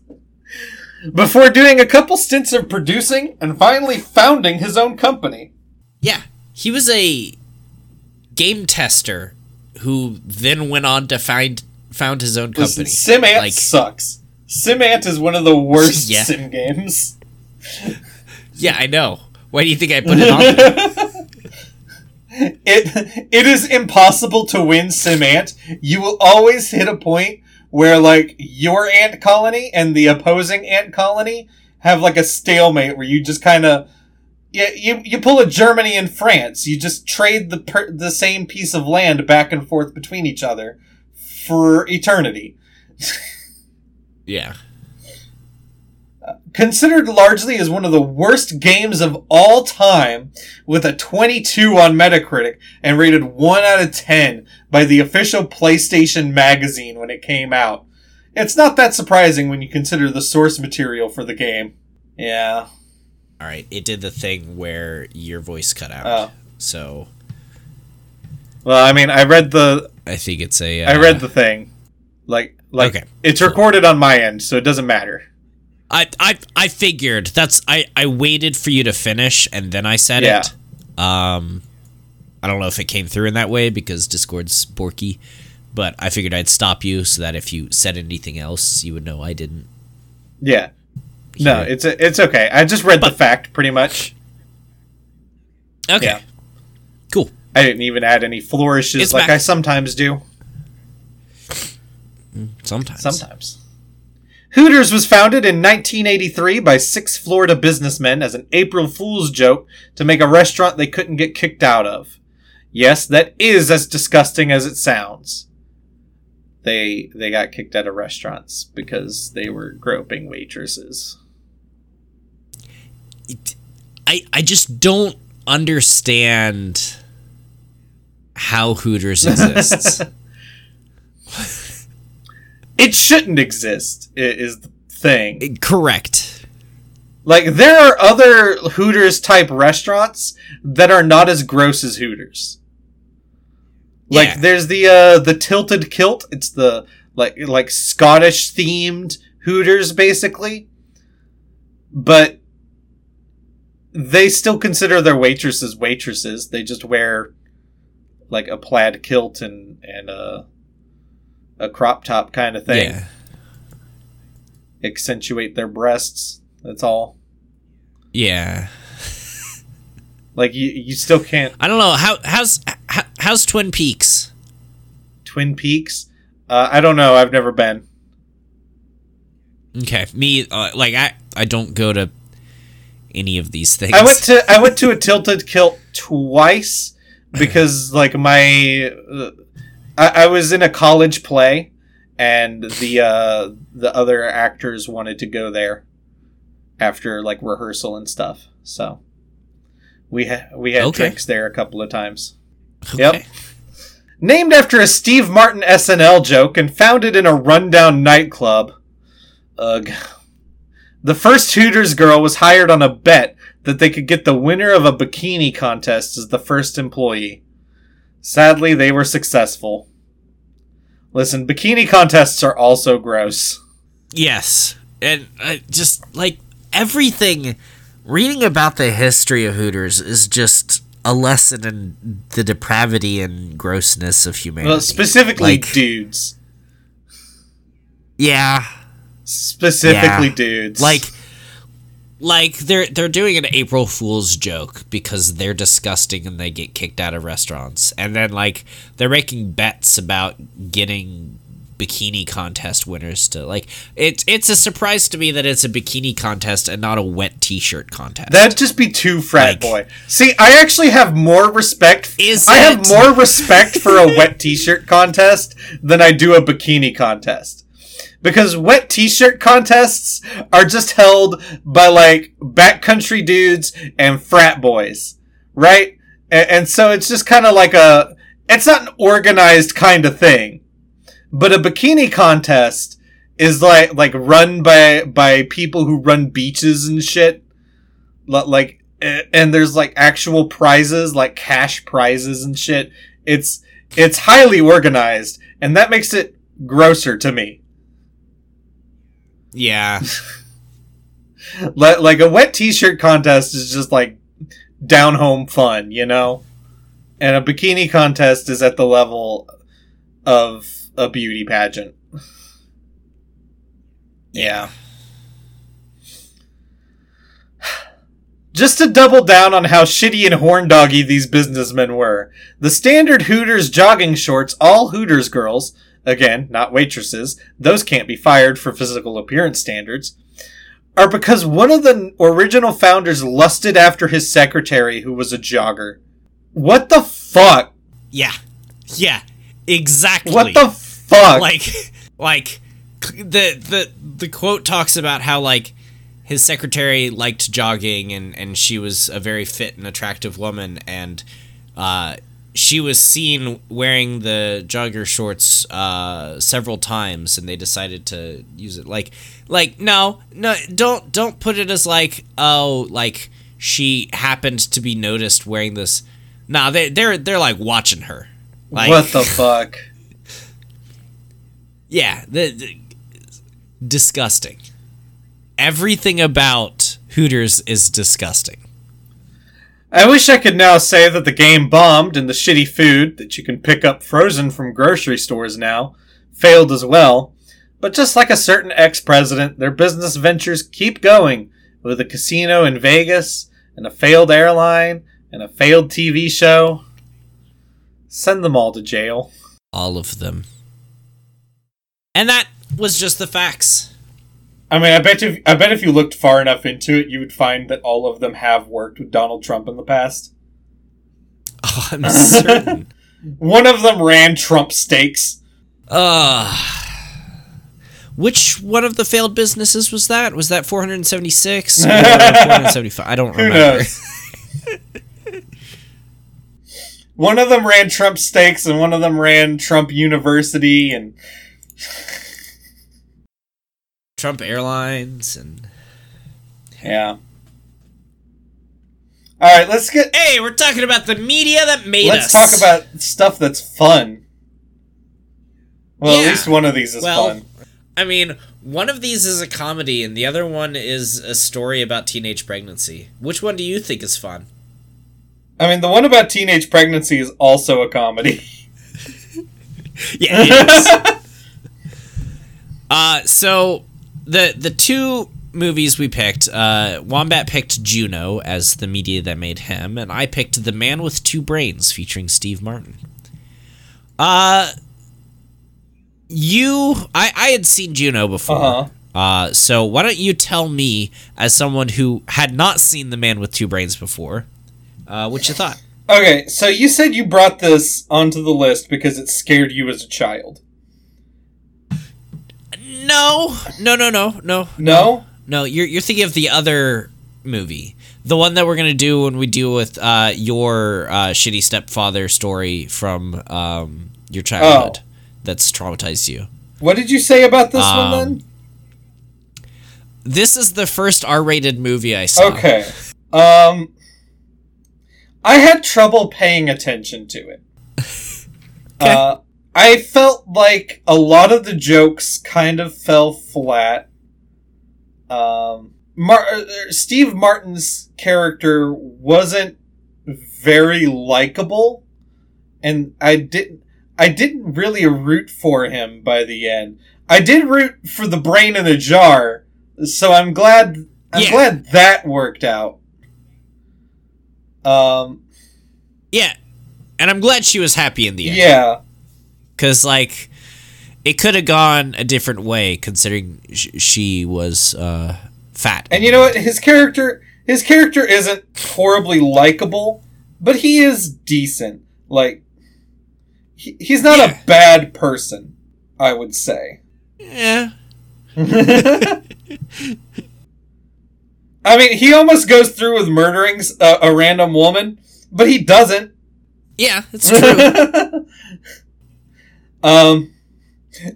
before doing a couple stints of producing and finally founding his own company. yeah. He was a game tester who then went on to find found his own Listen, company. SimAnt Like- sucks. SimAnt is one of the worst Yeah. sim games. Yeah, I know. Why do you think I put it on? there? It it is impossible to win SimAnt. You will always hit a point where like your ant colony and the opposing ant colony have like a stalemate where you just kind of yeah, you, you pull a Germany and France. You just trade the per- the same piece of land back and forth between each other for eternity. Yeah. Uh, considered largely as one of the worst games of all time, with a 22 on Metacritic and rated 1 out of 10 by the official PlayStation magazine when it came out. It's not that surprising when you consider the source material for the game. Yeah. All right. It did the thing where your voice cut out. Oh. So Well, I mean, I read the I think it's a. Uh, I read the thing. Like like Okay. it's recorded on my end, so it doesn't matter. I I I figured that's I I waited for you to finish and then I said Yeah. it. Um, I don't know if it came through in that way because Discord's borky, but I figured I'd stop you so that if you said anything else, you would know I didn't. Yeah. No, hear it. it's it's okay. I just read the fact pretty much. Okay. Yeah. Cool. I didn't even add any flourishes It's like back. I sometimes do. Mm, sometimes. Sometimes. Hooters was founded in 1983 by six Florida businessmen as an April Fool's joke to make a restaurant they couldn't get kicked out of. Yes, that is as disgusting as it sounds. They they got kicked out of restaurants because they were groping waitresses. I I just don't understand how Hooters exists. It shouldn't exist. Is the thing. Correct. Like there are other Hooters type restaurants that are not as gross as Hooters. Like Yeah. there's the uh the tilted kilt. It's the like like Scottish themed Hooters basically. But they still consider their waitresses waitresses. They just wear like a plaid kilt and and a a crop top kind of thing. Yeah. Accentuate their breasts. That's all. Yeah. Like you, you still can't. I don't know how how's how, how's Twin Peaks. Twin Peaks. Uh, I don't know. I've never been. Okay, me uh, like I I don't go to any of these things. I went to I went to a tilted kilt twice because like my uh, I, I was in a college play and the uh, the other actors wanted to go there after like rehearsal and stuff. So we ha- we had Okay. drinks there a couple of times. Okay. Yep. Named after a Steve Martin SNL joke and founded in a rundown nightclub. Ugh. The first Hooters girl was hired on a bet that they could get the winner of a bikini contest as the first employee. Sadly, they were successful. Listen, bikini contests are also gross. Yes, and uh, just like everything, reading about the history of Hooters is just a lesson in the depravity and grossness of humanity. Well, specifically Like- dudes. yeah, Specifically Yeah. dudes. like like they're they're doing an April Fool's joke because they're disgusting and they get kicked out of restaurants, and then like they're making bets about getting bikini contest winners to like it's it's a surprise to me that it's a bikini contest and not a wet t-shirt contest. That'd just be too frat Like- boy. See, I actually have more respect. Is I have more respect for a wet t-shirt contest than I do a bikini contest. Because wet t-shirt contests are just held by like backcountry dudes and frat boys, right? And, and so it's just kind of like a, it's not an organized kind of thing. But a bikini contest is like like run by by people who run beaches and shit. Like and there's like actual prizes, like cash prizes and shit. It's it's highly organized, and that makes it grosser to me. Yeah. Li- Like a wet t-shirt contest is just like down home fun, you know? And a bikini contest is at the level of a beauty pageant. Yeah. Just to double down on how shitty and horndoggy these businessmen were, the standard Hooters jogging shorts all Hooters girls, again, not waitresses, those can't be fired for physical appearance standards, are because one of the original founders lusted after his secretary who was a jogger. What the fuck? Yeah. Yeah. Exactly. What the fuck? like like the the the quote talks about how like his secretary liked jogging and and she was a very fit and attractive woman and uh she was seen wearing the jogger shorts uh several times and they decided to use it like like no no don't don't put it as like oh like she happened to be noticed wearing this nah they they're they're like watching her like what the fuck? yeah, the, the- disgusting. Everything about Hooters is disgusting. I wish I could now say that the game bombed and the shitty food that you can pick up frozen from grocery stores now failed as well. But just like a certain ex president, their business ventures keep going with a casino in Vegas and a failed airline and a failed TV show. Send them all to jail. All of them. And that was just the facts. I mean, I bet if I bet if you looked far enough into it, you would find that all of them have worked with Donald Trump in the past. Oh, I'm certain. One of them ran Trump Steaks. uh, which one of the failed businesses was that? Was that 476 or 475? I don't Who remember. knows? one of them ran Trump Steaks, and one of them ran Trump University, and Trump Airlines and yeah. All right, let's get Hey, we're talking about the media that made let's us. talk about stuff that's fun. Well, Yeah. at least one of these is Well, fun. I mean, one of these is a comedy, and the other one is a story about teenage pregnancy. Which one do you think is fun? I mean, the one about teenage pregnancy is also a comedy. Yeah, it is. uh, so the the two movies we picked, uh, Wombat picked Juno as the media that made him, and I picked The Man with Two Brains featuring Steve Martin. Uh, you, I, I had seen Juno before. Uh-huh. Uh, so why don't you tell me, as someone who had not seen The Man with Two Brains before, uh, what you thought? Okay, so you said you brought this onto the list because it scared you as a child. No, no, no, no, no, No? no. You're you're thinking of the other movie, the one that we're gonna do when we deal with uh, your uh, shitty stepfather story from um, your childhood that's traumatized you. What did you say about this Um, one then? This is the first R-rated movie I saw. Okay. Um I had trouble paying attention to it. Okay. Uh I felt like a lot of the jokes kind of fell flat. Um Mar- uh, Steve Martin's character wasn't very likable and I didn't I didn't really root for him by the end. I did root for the brain in a jar, so I'm glad I'm Yeah. glad that worked out. Um Yeah, and I'm glad she was happy in the end. yeah. Because like it could have gone a different way considering sh- she was uh, fat. And you know what? His character his character isn't horribly likable, but he is decent. Like he, he's not Yeah. a bad person, I would say. yeah, I mean, he almost goes through with murdering a random woman, but he doesn't. yeah, it's true. um,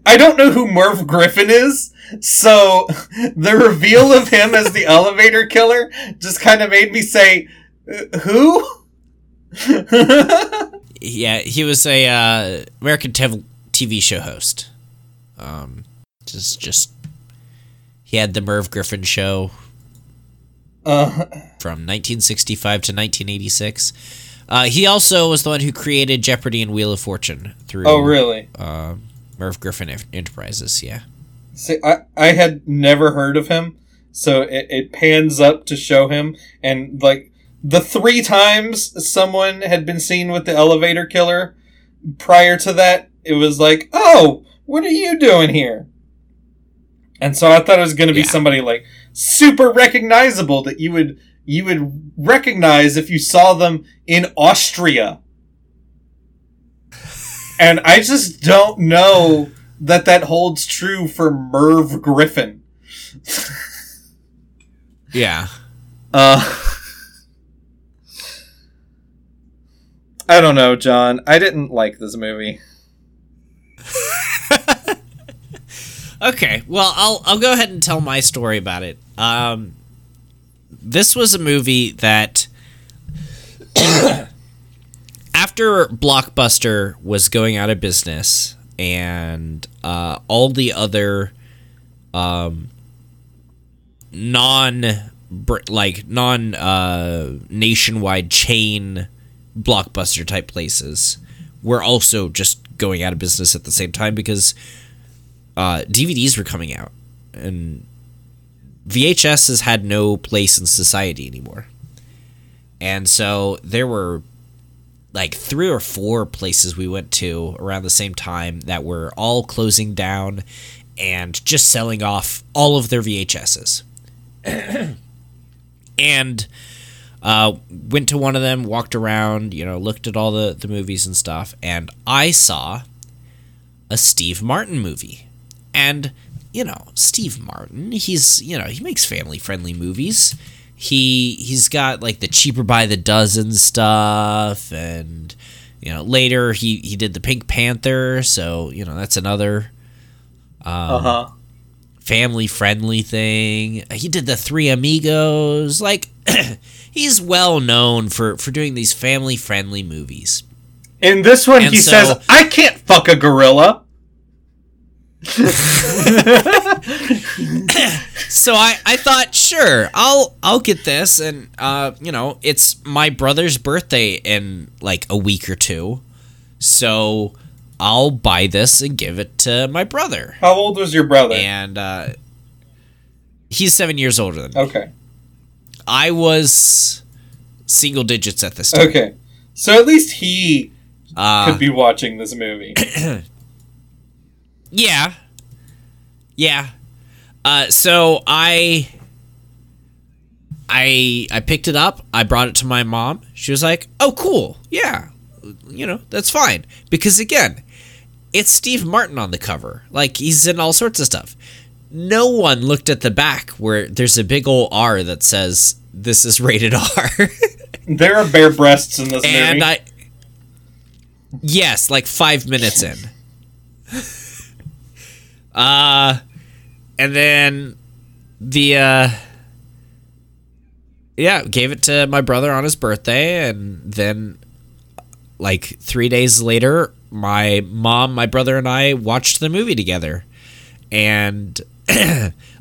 I don't know who Merv Griffin is, so the reveal of him as the elevator killer just kind of made me say, "Uh, "Who?" yeah, he was a uh, American tev- TV show host. Um, just just he had the Merv Griffin show uh, from 1965 to 1986. Uh, he also was the one who created Jeopardy and Wheel of Fortune through oh, really? uh, Merv Griffin Enterprises. Yeah. See, I I had never heard of him, so it, it pans up to show him, and like the three times someone had been seen with the elevator killer prior to that, it was like, oh, what are you doing here? And so I thought it was going to be Yeah. somebody like super recognizable that you would you would recognize if you saw them in Austria. And I just don't know that that holds true for Merv Griffin. Yeah. Uh I don't know, John. I didn't like this movie. Okay, well, I'll I'll go ahead and tell my story about it. Um, this was a movie that after Blockbuster was going out of business and uh, all the other um, non like non uh, nationwide chain blockbuster type places were also just going out of business at the same time because uh, DVDs were coming out, and VHS has had no place in society anymore. And so there were like three or four places we went to around the same time that were all closing down and just selling off all of their VHSs. and uh, went to one of them, walked around, you know, looked at all the, the movies and stuff, and I saw a Steve Martin movie. And, you know, Steve Martin, he's, you know, he makes family-friendly movies. He he's got like the cheaper by the dozen stuff and you know, later he he did the Pink Panther, so, you know, that's another Uh huh. family-friendly thing. He did the Three Amigos. Like he's well known for for doing these family-friendly movies. In this one, And he so- says, "I can't fuck a gorilla." so I, I thought sure I'll I'll get this and uh you know it's my brother's birthday in like a week or two so I'll buy this and give it to my brother How old was your brother? and uh he's seven years older than me Okay. I was single digits at this time Okay. So at least he uh, could be watching this movie. Yeah. Yeah. Uh, so I I I picked it up. I brought it to my mom. She was like, "Oh, cool. Yeah. You know, that's fine." Because again, it's Steve Martin on the cover. Like he's in all sorts of stuff. No one looked at the back where there's a big old R that says this is rated R. there are bare breasts in this and movie. I Yes, like 5 minutes in. Uh and then the uh yeah, gave it to my brother on his birthday and then like 3 days later my mom, my brother and I watched the movie together. And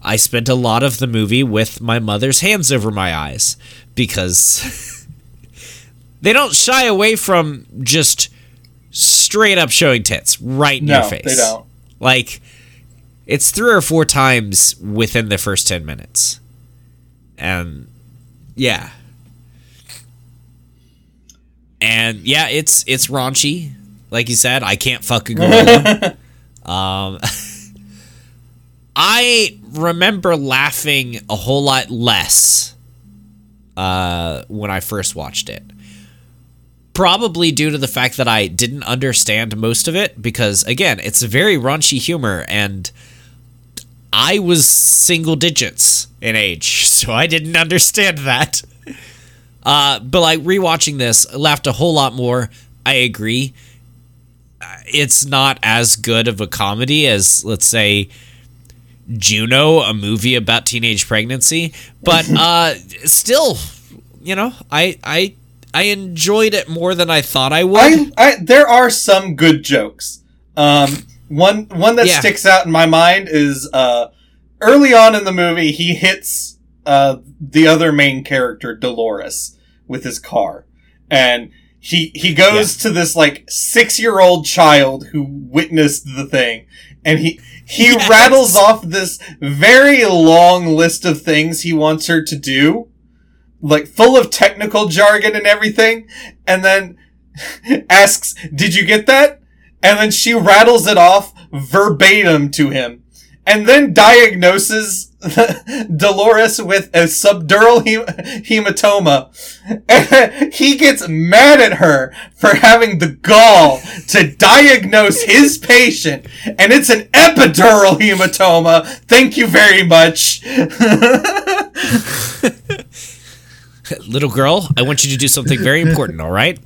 I spent a lot of the movie with my mother's hands over my eyes because they don't shy away from just straight up showing tits right in no, your face. they don't. Like it's three or four times within the first 10 minutes. And yeah. And yeah, it's it's raunchy. Like you said, I can't fuck a gorilla. um I remember laughing a whole lot less uh, when I first watched it. Probably due to the fact that I didn't understand most of it, because again, it's very raunchy humor, and I was single digits in age, so I didn't understand that. Uh, but like rewatching this, I laughed a whole lot more. I agree. Uh, It's not as good of a comedy as, let's say, Juno, a movie about teenage pregnancy, but uh, still, you know, I I I enjoyed it more than I thought I would. I, I, there are some good jokes. Um, one one that Yeah. sticks out in my mind is uh, early on in the movie he hits uh, the other main character Dolores with his car, and he he goes to this like six year old child who witnessed the thing, and he he Yes. rattles off this very long list of things he wants her to do, like full of technical jargon and everything, and then asks, "Did you get that?" And then she rattles it off verbatim to him, and then diagnoses Dolores with a subdural hem- hematoma. he gets mad at her for having the gall to diagnose his patient, and it's an epidural hematoma. Thank you very much. Little girl, I want you to do something very important, all right?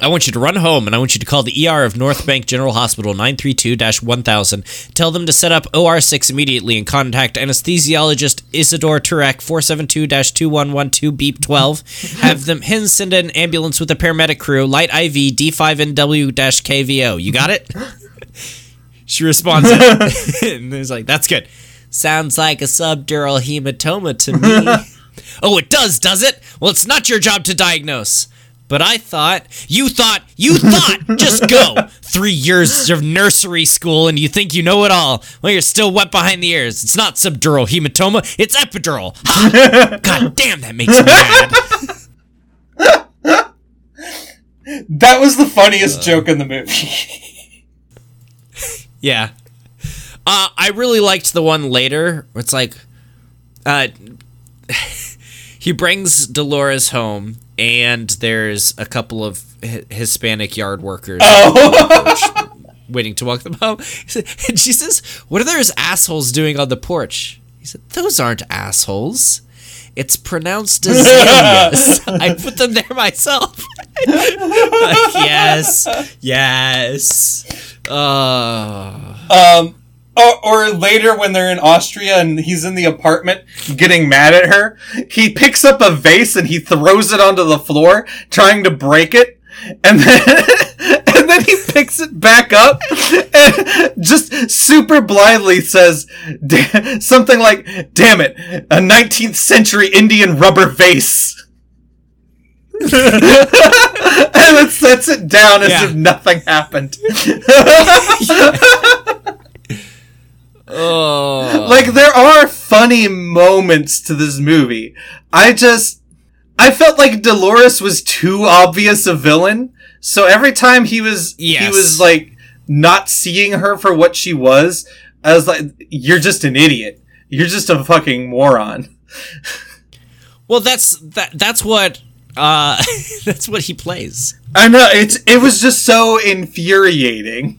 I want you to run home and I want you to call the ER of North Bank General Hospital 932 1000. Tell them to set up OR6 immediately and contact anesthesiologist Isidore Turek 472 2112 beep 12. Have them him send an ambulance with a paramedic crew, light IV D5NW KVO. You got it? she responds, and he's like, That's good. Sounds like a subdural hematoma to me. oh, it does, does it? Well, it's not your job to diagnose. But I thought, you thought, you thought, just go. Three years of nursery school and you think you know it all. Well, you're still wet behind the ears. It's not subdural hematoma, it's epidural. Ha! God damn, that makes me mad. That was the funniest uh, joke in the movie. yeah. Uh, I really liked the one later where it's like, uh, he brings Dolores home and there's a couple of Hispanic yard workers oh. waiting to walk them home. And she says, "What are those assholes doing on the porch?" He said, "Those aren't assholes. It's pronounced azaleas. I put them there myself." like, yes, yes. Uh. Um or, or, later when they're in Austria and he's in the apartment getting mad at her, he picks up a vase and he throws it onto the floor, trying to break it. And then, and then he picks it back up and just super blindly says something like, damn it, a 19th century Indian rubber vase. and then sets it down as yeah. if nothing happened. Oh. Like there are funny moments to this movie. I just I felt like Dolores was too obvious a villain. So every time he was yes. he was like not seeing her for what she was, I was like you're just an idiot. You're just a fucking moron. well, that's that that's what uh that's what he plays. I know it's it was just so infuriating.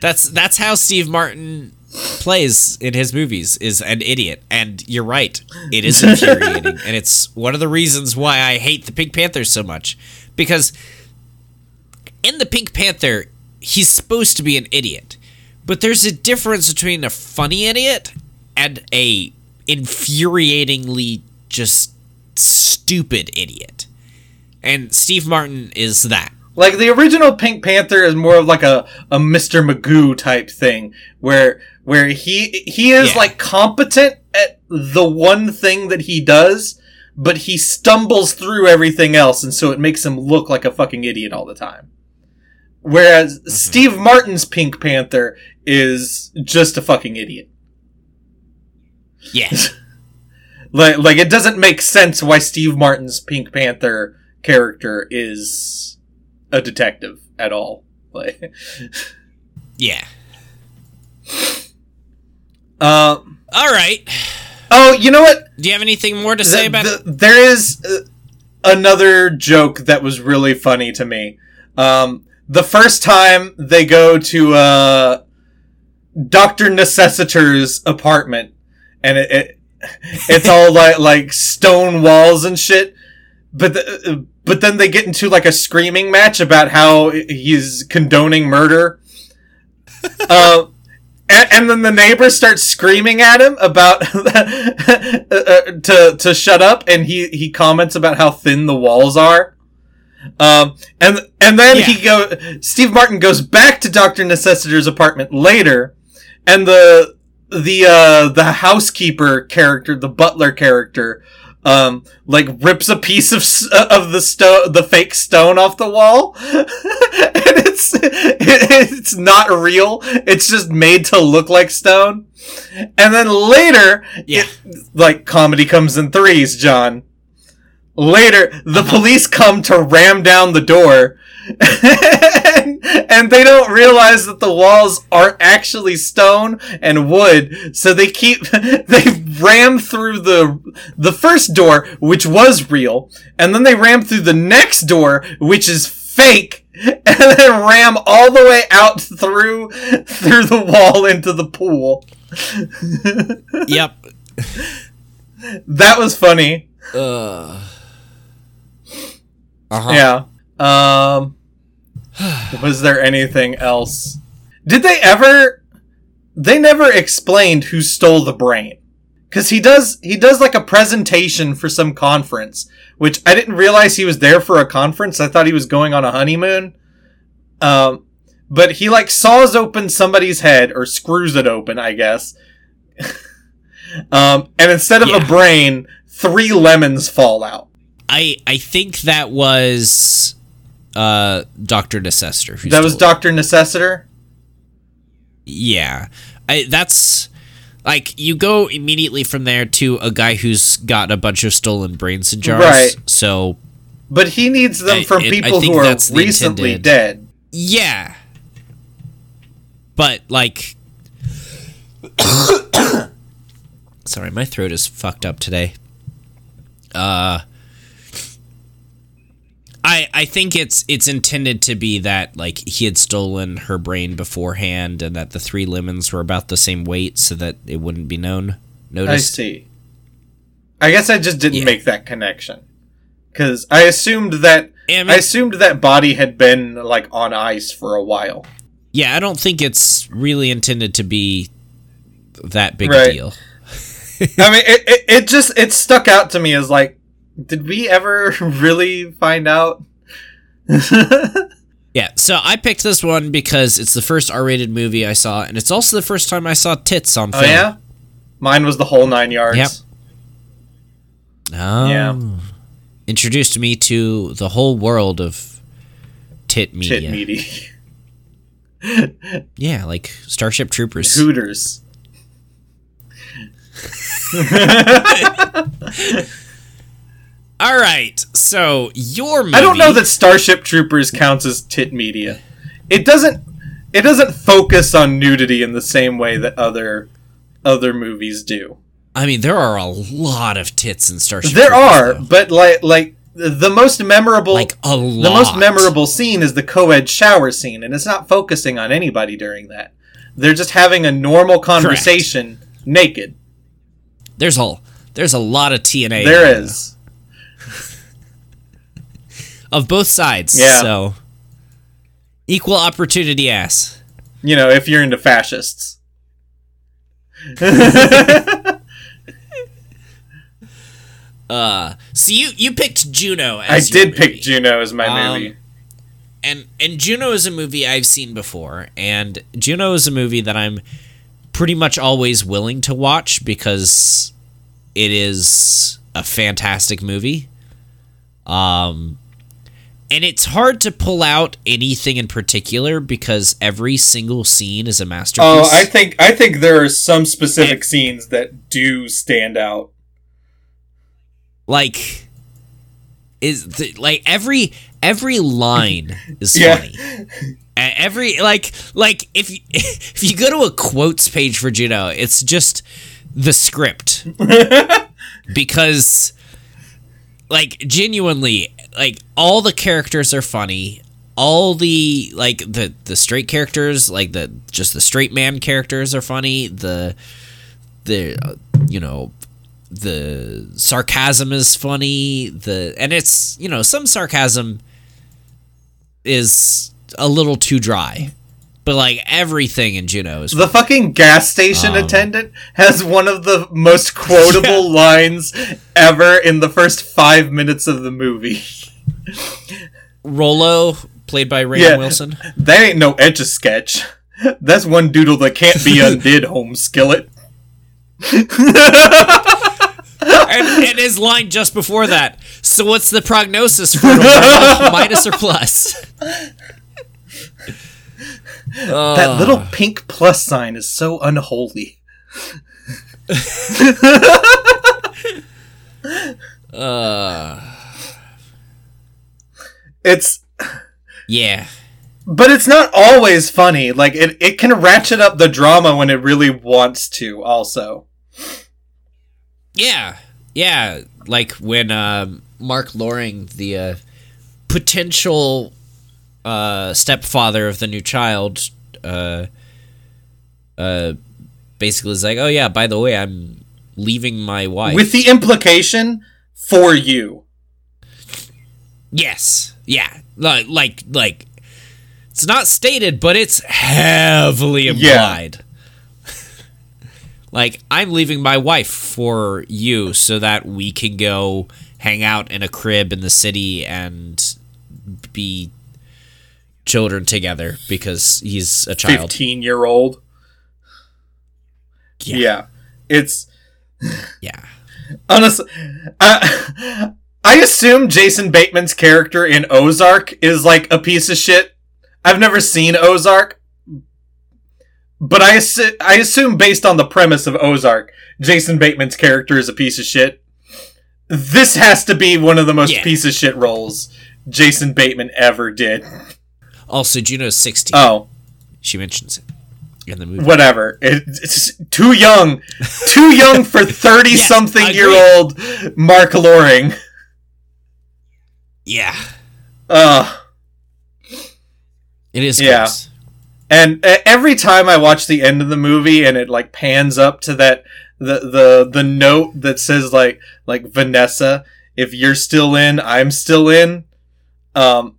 That's that's how Steve Martin plays in his movies is an idiot and you're right it is infuriating and it's one of the reasons why i hate the pink panther so much because in the pink panther he's supposed to be an idiot but there's a difference between a funny idiot and a infuriatingly just stupid idiot. And steve martin is that like the original Pink Panther is more of like a, a Mr. Magoo type thing where where he he is yeah. like competent at the one thing that he does, but he stumbles through everything else and so it makes him look like a fucking idiot all the time. Whereas mm-hmm. Steve Martin's Pink Panther is just a fucking idiot. Yes. like like it doesn't make sense why Steve Martin's Pink Panther character is a detective at all. Like, yeah. Um. All right. Oh, you know what? Do you have anything more to say about the, it? There is uh, another joke that was really funny to me. Um, the first time they go to uh, Doctor Necessiter's apartment, and it, it it's all like like stone walls and shit. But the, but then they get into like a screaming match about how he's condoning murder. uh, and, and, then the neighbors start screaming at him about uh, uh, to to shut up, and he he comments about how thin the walls are. Um, and and then yeah. he go. Steve Martin goes back to Doctor Necessiter's apartment later, and the the uh the housekeeper character, the butler character, um, like rips a piece of of the stone, the fake stone off the wall, and it's it's not real. It's just made to look like stone. And then later, yeah, it, like comedy comes in threes, John. Later, the police come to ram down the door. and, they don't realize that the walls aren't actually stone and wood, so they keep they ram through the the first door, which was real, and then they ram through the next door, which is fake, and then ram all the way out through through the wall into the pool. yep. That was funny. Uh. Uh-huh. Yeah. Um was there anything else? Did they ever they never explained who stole the brain. Cuz he does he does like a presentation for some conference, which I didn't realize he was there for a conference. I thought he was going on a honeymoon. Um but he like saws open somebody's head or screws it open, I guess. um and instead of Yeah. a brain, three lemons fall out. I I think that was uh Dr. Necessiter. That was. Dr. Necessiter? Yeah. I that's like you go immediately from there to a guy who's got a bunch of stolen brains in jars. Right. So But he needs them I- from it- people who are recently intended- dead. yeah. But like Sorry, my throat is fucked up today. Uh I I think it's it's intended to be that like he had stolen her brain beforehand and that the three lemons were about the same weight so that it wouldn't be known I see. I guess I just didn't Yeah. make that connection. Cause I assumed that I mean- I assumed that body had been like on ice for a while. Yeah, I don't think it's really intended to be that big Right. a deal. I mean it, it it just it stuck out to me as like did we ever really find out? Yeah, so I picked this one because it's the first R-rated movie I saw, and it's also the first time I saw tits on film. oh yeah? Mine was the whole nine yards. Yep. Oh. Yeah. Introduced me to the whole world of tit media. Tit meaty. Yeah, like Starship Troopers. Hooters. All right, so your movie. I don't know that Starship Troopers counts as tit media. It doesn't. It doesn't focus on nudity in the same way that other other movies do. I mean, there are a lot of tits in Starship. There Troopers, are, though. but like like the most memorable like a lot. the most memorable scene is the co-ed shower scene, and it's not focusing on anybody during that. They're just having a normal conversation naked. There's a there's a lot of TNA. There is. Of both sides. Yeah. So equal opportunity ass. You know, if you're into fascists. Uh, so you you picked Juno. I did pick. Juno as my Um, movie. and and Juno is a movie I've seen before, and Juno is a movie that I'm pretty much always willing to watch because it is a fantastic movie. Um, and it's hard to pull out anything in particular because every single scene is a masterpiece. Oh, I think I think there are some specific scenes that do stand out. like is the, like every every line is Yeah. funny. Every like like if you, if you go to a quotes page for Juno, it's just the script because like genuinely like all the characters are funny. All the like the the straight characters, like the just the straight man characters are funny. The the uh, you know the sarcasm is funny. The and it's you know some sarcasm is a little too dry, but like everything in Juno is The fucking gas station Um, attendant has one of the most quotable lines ever in the first five minutes of the movie. Rollo, played by Rainn Yeah. Wilson. That ain't no etch a sketch. That's one doodle that can't be undid, home skillet. and, and his line just before that. So what's the prognosis for tomorrow? minus or plus? That little pink plus sign is so unholy. Uh, It's yeah. but it's not always funny. Like it, it can ratchet up the drama when it really wants to. Also, Yeah, yeah. Like when um, Mark Loring, the uh, potential uh, stepfather of the new child, uh, uh, basically is like, "Oh yeah, by the way, I'm leaving my wife." with the implication for you. yes, yeah, like like like it's not stated, but it's heavily implied. like I'm leaving my wife for you so that we can go hang out in a crib in the city and be children together because he's a child. Fifteen year old. Yeah. Yeah. it's Yeah. honestly. I, I assume Jason Bateman's character in Ozark is like a piece of shit. I've never seen Ozark, but I assu- I assume based on the premise of Ozark, Jason Bateman's character is a piece of shit. This has to be one of the most Yeah. piece of shit roles Jason Bateman ever did. Also, Juno's 16. Oh, she mentions it in the movie. whatever. It, it's too young, too young for thirty-something-year-old Mark Loring. Yeah. Ugh. It is Yeah. gross. And uh, every time I watch the end of the movie and it like pans up to that the the the note that says like like Vanessa, if you're still in, I'm still in. Um,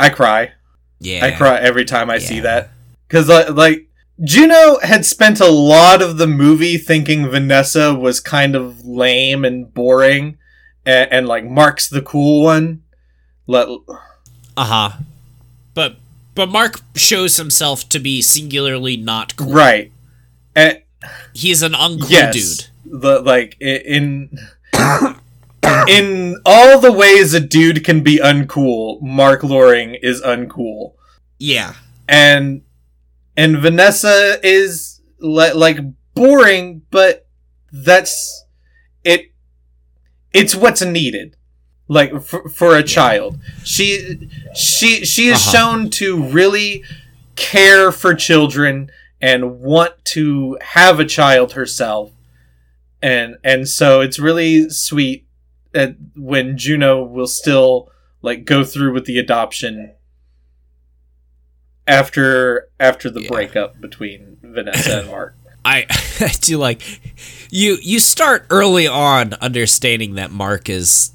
I cry. Yeah. I cry every time I see that because uh, like Juno had spent a lot of the movie thinking Vanessa was kind of lame and boring, and, and like Mark's the cool one. Let Uh-huh. But but Mark shows himself to be singularly not cool. right. And, He's an uncool yes, dude. the like in in all the ways a dude can be uncool, Mark Loring is uncool, Yeah. and and Vanessa is li- like boring, but that's it. It's what's needed, like for, for a child. She she she is Uh-huh. shown to really care for children and want to have a child herself and and so it's really sweet that when Juno will still like go through with the adoption after after the Yeah. breakup between Vanessa and Mark. I I do like you you start early on understanding that Mark is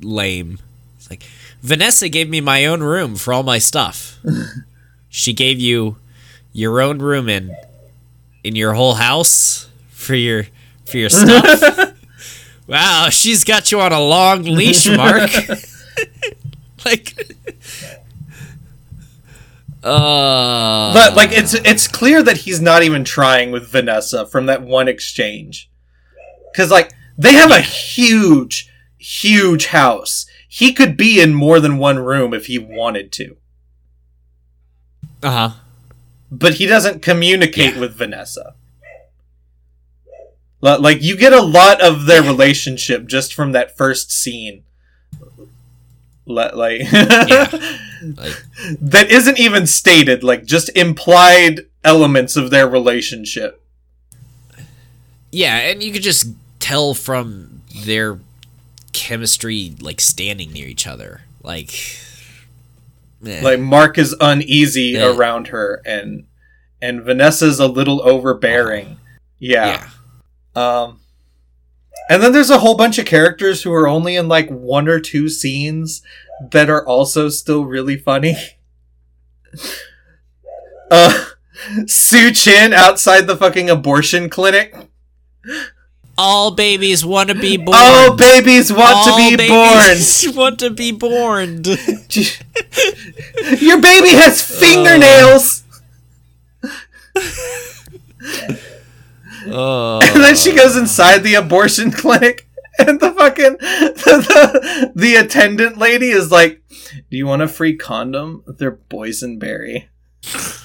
lame. It's like Vanessa gave me my own room for all my stuff. she gave you your own room in in your whole house for your for your stuff. Wow, she's got you on a long leash, Mark. like uh But like it's it's clear that he's not even trying with Vanessa from that one exchange. Cuz like they have a huge huge house. He could be in more than one room if he wanted to. uh-huh. but he doesn't communicate Yeah. with Vanessa. Li- Like you get a lot of their relationship just from that first scene. Li- Like Like that isn't even stated, like just implied elements of their relationship. Yeah, and you could just tell from their chemistry, like standing near each other. Like, eh. Like Mark is uneasy Yeah. around her and and Vanessa's a little overbearing. yeah, Um, and then there's a whole bunch of characters who are only in like one or two scenes that are also still really funny. uh, Su-Chin outside the fucking abortion clinic. all babies want to be born. Oh, babies want all to be babies want to be born. born. Your baby has fingernails. Oh, and then she goes inside the abortion clinic and the fucking the, the, the attendant lady is like do you want a free condom? They're boysenberry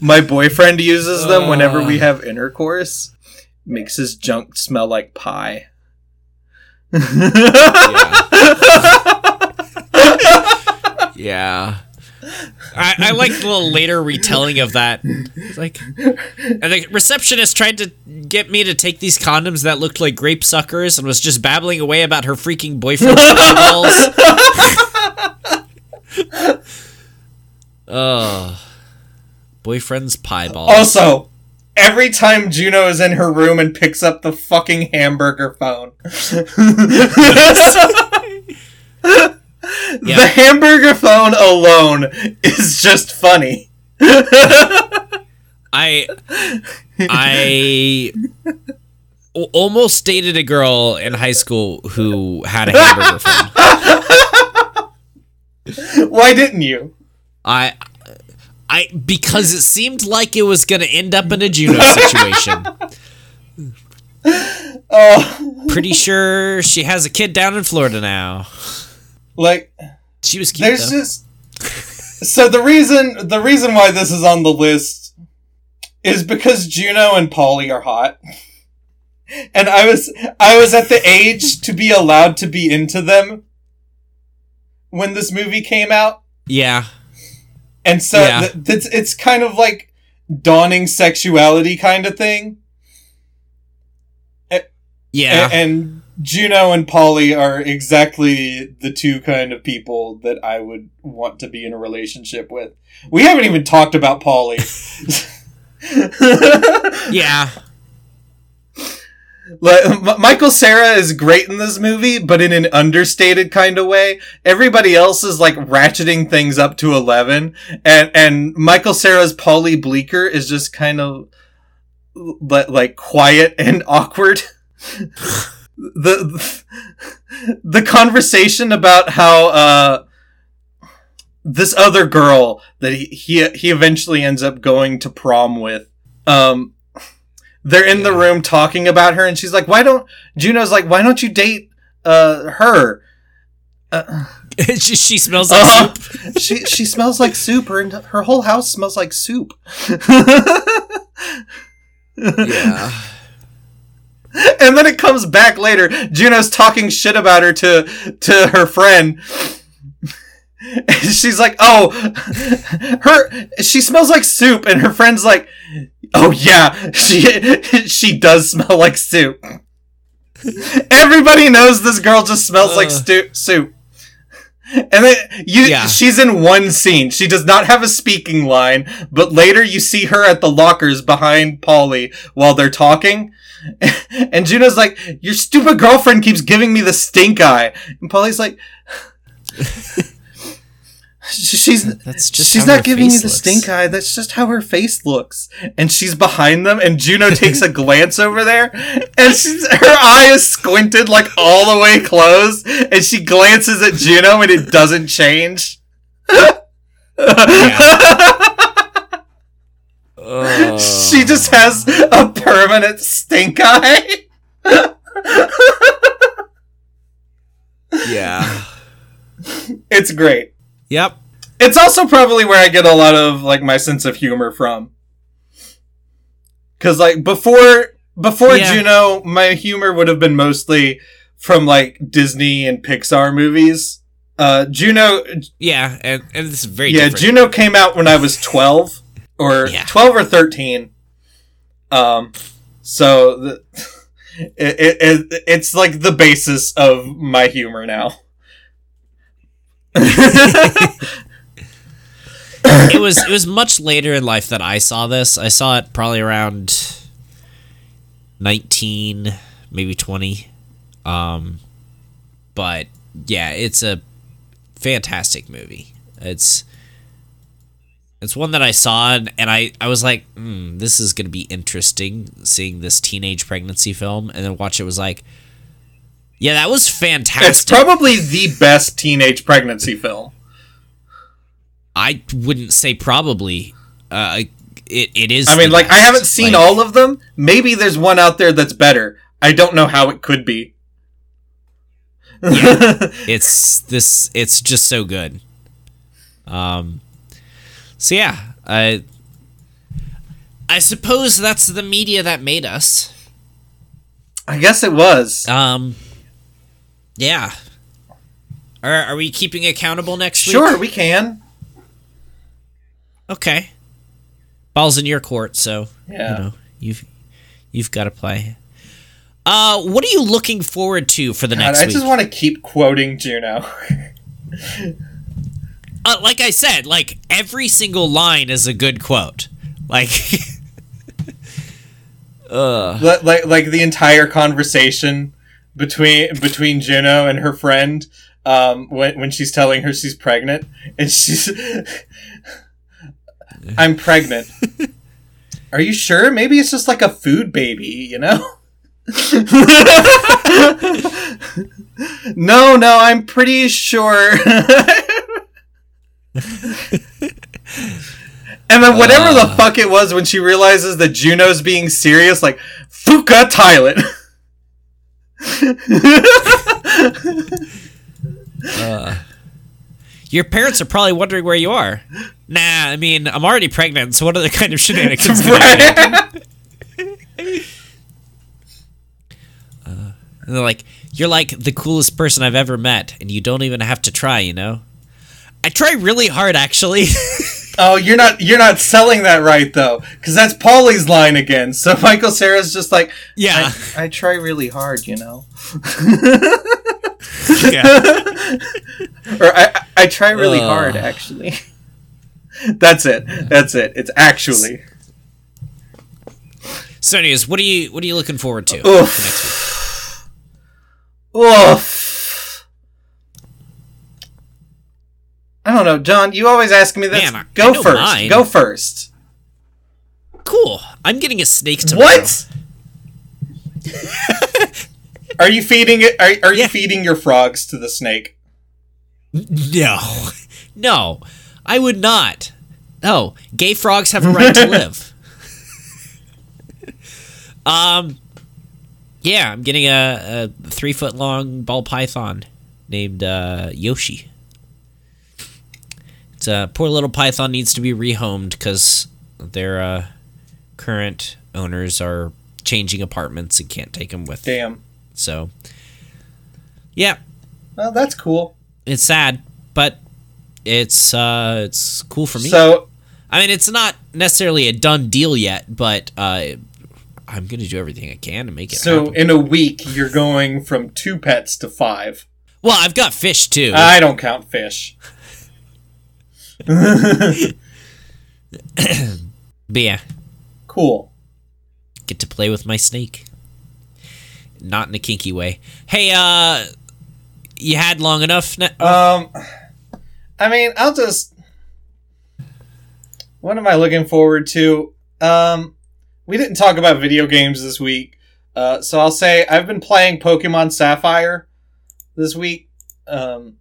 my boyfriend uses them whenever we uh. have intercourse. Makes his junk smell like pie. Yeah. I, I like the little later retelling of that. It's like, and the receptionist tried to get me to take these condoms that looked like grape suckers and was just babbling away about her freaking boyfriend's eyeballs. Ugh. Boyfriend's pie balls. Also, every time Juno is in her room and picks up the fucking hamburger phone. Yeah. The hamburger phone alone is just funny. I I almost dated a girl in high school who had a hamburger phone. Why didn't you? I I because it seemed like it was going to end up in a Juno situation. Oh, Pretty sure she has a kid down in Florida now. Like She was cute there's though. just so the reason the reason why this is on the list is because Juno and Paulie are hot. And I was I was at the age to be allowed to be into them when this movie came out. yeah. And so Yeah. th- it's it's kind of like dawning sexuality kind of thing. Yeah. A- and Juno and Paulie are exactly the two kind of people that I would want to be in a relationship with. We haven't even talked about Paulie. yeah. like, M- Michael Cera is great in this movie, but in an understated kind of way. Everybody else is like ratcheting things up to eleven, and and Michael Cera's Paulie Bleeker is just kind of li- like quiet and awkward. the the conversation about how uh this other girl that he he, he eventually ends up going to prom with um they're in the room talking about her and she's like why don't Juno's like why don't you date uh her? Uh, she, she smells like uh, soup. she she smells like soup. Her her whole house smells like soup. Yeah. and then it comes back later. Juno's talking shit about her to to her friend. And she's like, "Oh, her she smells like soup," and her friend's like, "Oh yeah, she she does smell like soup." Everybody knows this girl just smells like stu- soup. And then you, Yeah. she's in one scene. She does not have a speaking line, but later you see her at the lockers behind Paulie while they're talking. And Juno's like, your stupid girlfriend keeps giving me the stink eye. And Paulie's like, she's, That's just she's not giving you the looks. stink eye. That's just how her face looks. And she's behind them, and Juno takes a glance over there, and she's, her eye is squinted like all the way closed, and she glances at Juno, and it doesn't change. She just has a permanent stink eye. yeah. It's great. Yep. It's also probably where I get a lot of like my sense of humor from. Cause like before before Yeah. Juno, my humor would have been mostly from like Disney and Pixar movies. Uh Juno Yeah, and, and this is very yeah, different. Juno came out when I was 12 or Yeah. 12 or 13. Um so the, it, it, it it's like the basis of my humor now. It was it was much later in life that I saw this. I saw it probably around 19, maybe 20. Um but yeah, it's a fantastic movie. It's it's one that I saw and, and I, I was like, mm, this is going to be interesting seeing this teenage pregnancy film and then watch it was like yeah, that was fantastic. It's probably the best teenage pregnancy film. I wouldn't say probably. Uh, it it is. I mean, like, I haven't seen Like, all of them. Maybe there's one out there that's better. I don't know how it could be. It's this. It's just so good. Um. So yeah, I. I suppose that's the media that made us. I guess it was. Um. Yeah. Are, are we keeping accountable next Sure, week? Sure, we can. Okay. Ball's in your court, so Yeah. you know you've you've got to play. Uh, what are you looking forward to for the God, next I week? just want to keep quoting Juno. uh, like I said, like every single line is a good quote. Like, uh, Li- like like the entire conversation between between Juno and her friend um, when when she's telling her she's pregnant and she's I'm pregnant. Are you sure? Maybe it's just like a food baby, you know? no, no, I'm pretty sure. And then whatever the fuck it was when she realizes that Juno's being serious, like Phuket Thailand. Your parents are probably wondering where you are. Nah, I mean, I'm already pregnant, so what other kind of shenanigans? can I do? Right? And they're like, you're like the coolest person I've ever met, and you don't even have to try, you know? I try really hard, actually. oh, you're not you're not selling that right though, because that's Paulie's line again. So Michael Cera's just like, yeah. I, I try really hard, you know, yeah. or I I- try really Ugh. hard actually. that's it. That's it. It's actually. So, anyways, what are you what are you looking forward to? Oof. for next week? Oof. I don't know, John. You always ask me this. Man, Go first. mine. Go first. Cool. I'm getting a snake tomorrow. What? are you feeding it? Are, are Yeah. you feeding your frogs to the snake? No. No. I would not. No. Gay frogs have a right to live. um Yeah, I'm getting a, a three foot long ball python named uh, Yoshi. A poor little python needs to be rehomed because their uh, current owners are changing apartments and can't take him with. Them. Damn. So, yeah, Well, that's cool. it's sad, but it's uh it's cool for me. So, I mean, it's not necessarily a done deal yet, but uh I'm gonna do everything I can to make it so happen. in a week, you're going from two pets to five. Well, I've got fish too. I don't count fish. but yeah, Cool. get to play with my snake. Not in a kinky way. Hey, uh you had long enough ne- Um, I mean, I'll just. What am I looking forward to? Um, we didn't talk about video games this week, uh, so I'll say I've been playing Pokemon Sapphire this week. Um,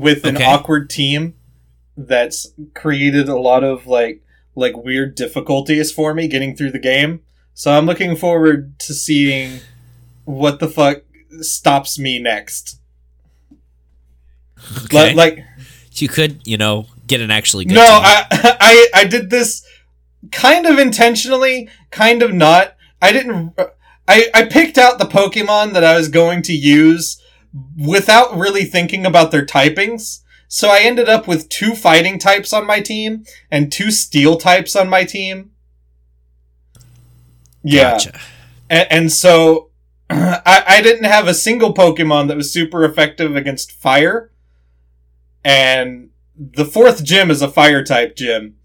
with an Okay. awkward team that's created a lot of like like weird difficulties for me getting through the game. So I'm looking forward to seeing what the fuck stops me next. okay. Li- like you could, you know, get an actually good no, team. I, I I did this kind of intentionally, kind of not. I didn't. I I picked out the Pokemon that I was going to use without really thinking about their typings. So I ended up with two fighting types on my team and two steel types on my team. Yeah. Gotcha. And, and so I, I didn't have a single Pokemon that was super effective against fire. And the fourth gym is a fire type gym.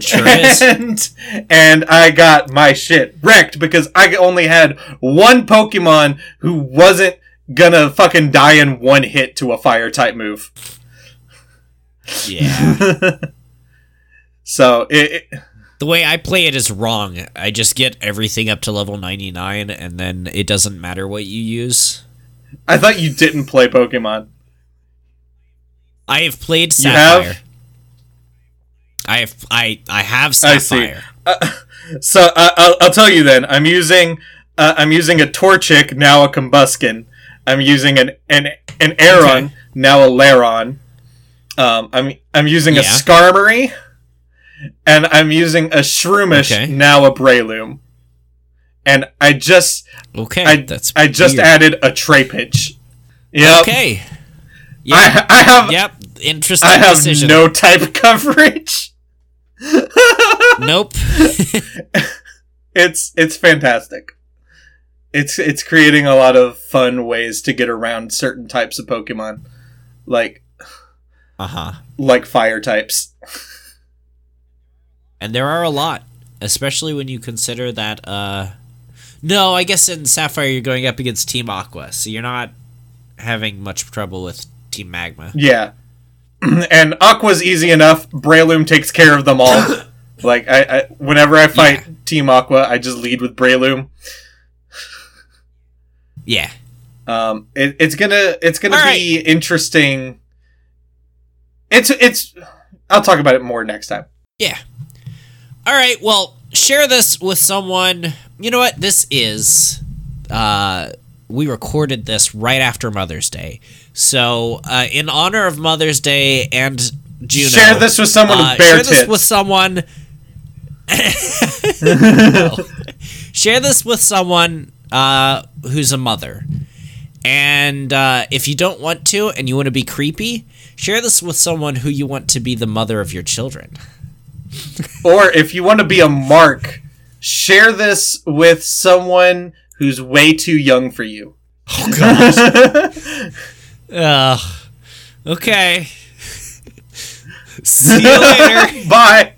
Sure is. and, and I got my shit wrecked because I only had one Pokemon who wasn't gonna fucking die in one hit to a fire type move. Yeah. so it, it The way I play it is wrong. I just get everything up to level 99 and then it doesn't matter what you use. I thought you didn't play Pokemon. I have played You have? Sapphire. I have I I have I see. Sapphire. So uh, I'll, I'll tell you then. I'm using uh, I'm using a Torchic now a Combusken. I'm using an an an Aron Okay. now a Lairon. Um, I'm I'm using a Yeah. Skarmory, and I'm using a Shroomish Okay. now a Breloom. And I just Okay, I that's I just weird. added a Trapinch Yep. Okay. I, I have Yep. Interesting I have decision. no type coverage. Nope. It's it's fantastic. It's it's creating a lot of fun ways to get around certain types of Pokemon, like uh huh. like fire types. And there are a lot, especially when you consider that. uh No, I guess in Sapphire you're going up against Team Aqua, so you're not having much trouble with Team Magma. Yeah, and Aqua's easy enough. Breloom takes care of them all. like I, I whenever I fight Yeah. Team Aqua, I just lead with Breloom. Yeah. Um, it, it's gonna it's gonna All be interesting. It's it's. I'll talk about it more next time. Yeah. All right. Well, share this with someone. You know what? This is. Uh, we recorded this right after Mother's Day, so uh, in honor of Mother's Day and Juno, Share this with someone uh, with bare share this with someone. No. Share this with someone uh, who's a mother. And uh, if you don't want to and you want to be creepy, share this with someone who you want to be the mother of your children. Or if you want to be a mark, share this with someone who's way too young for you. Oh, God. Ugh. Okay. See you later. Bye.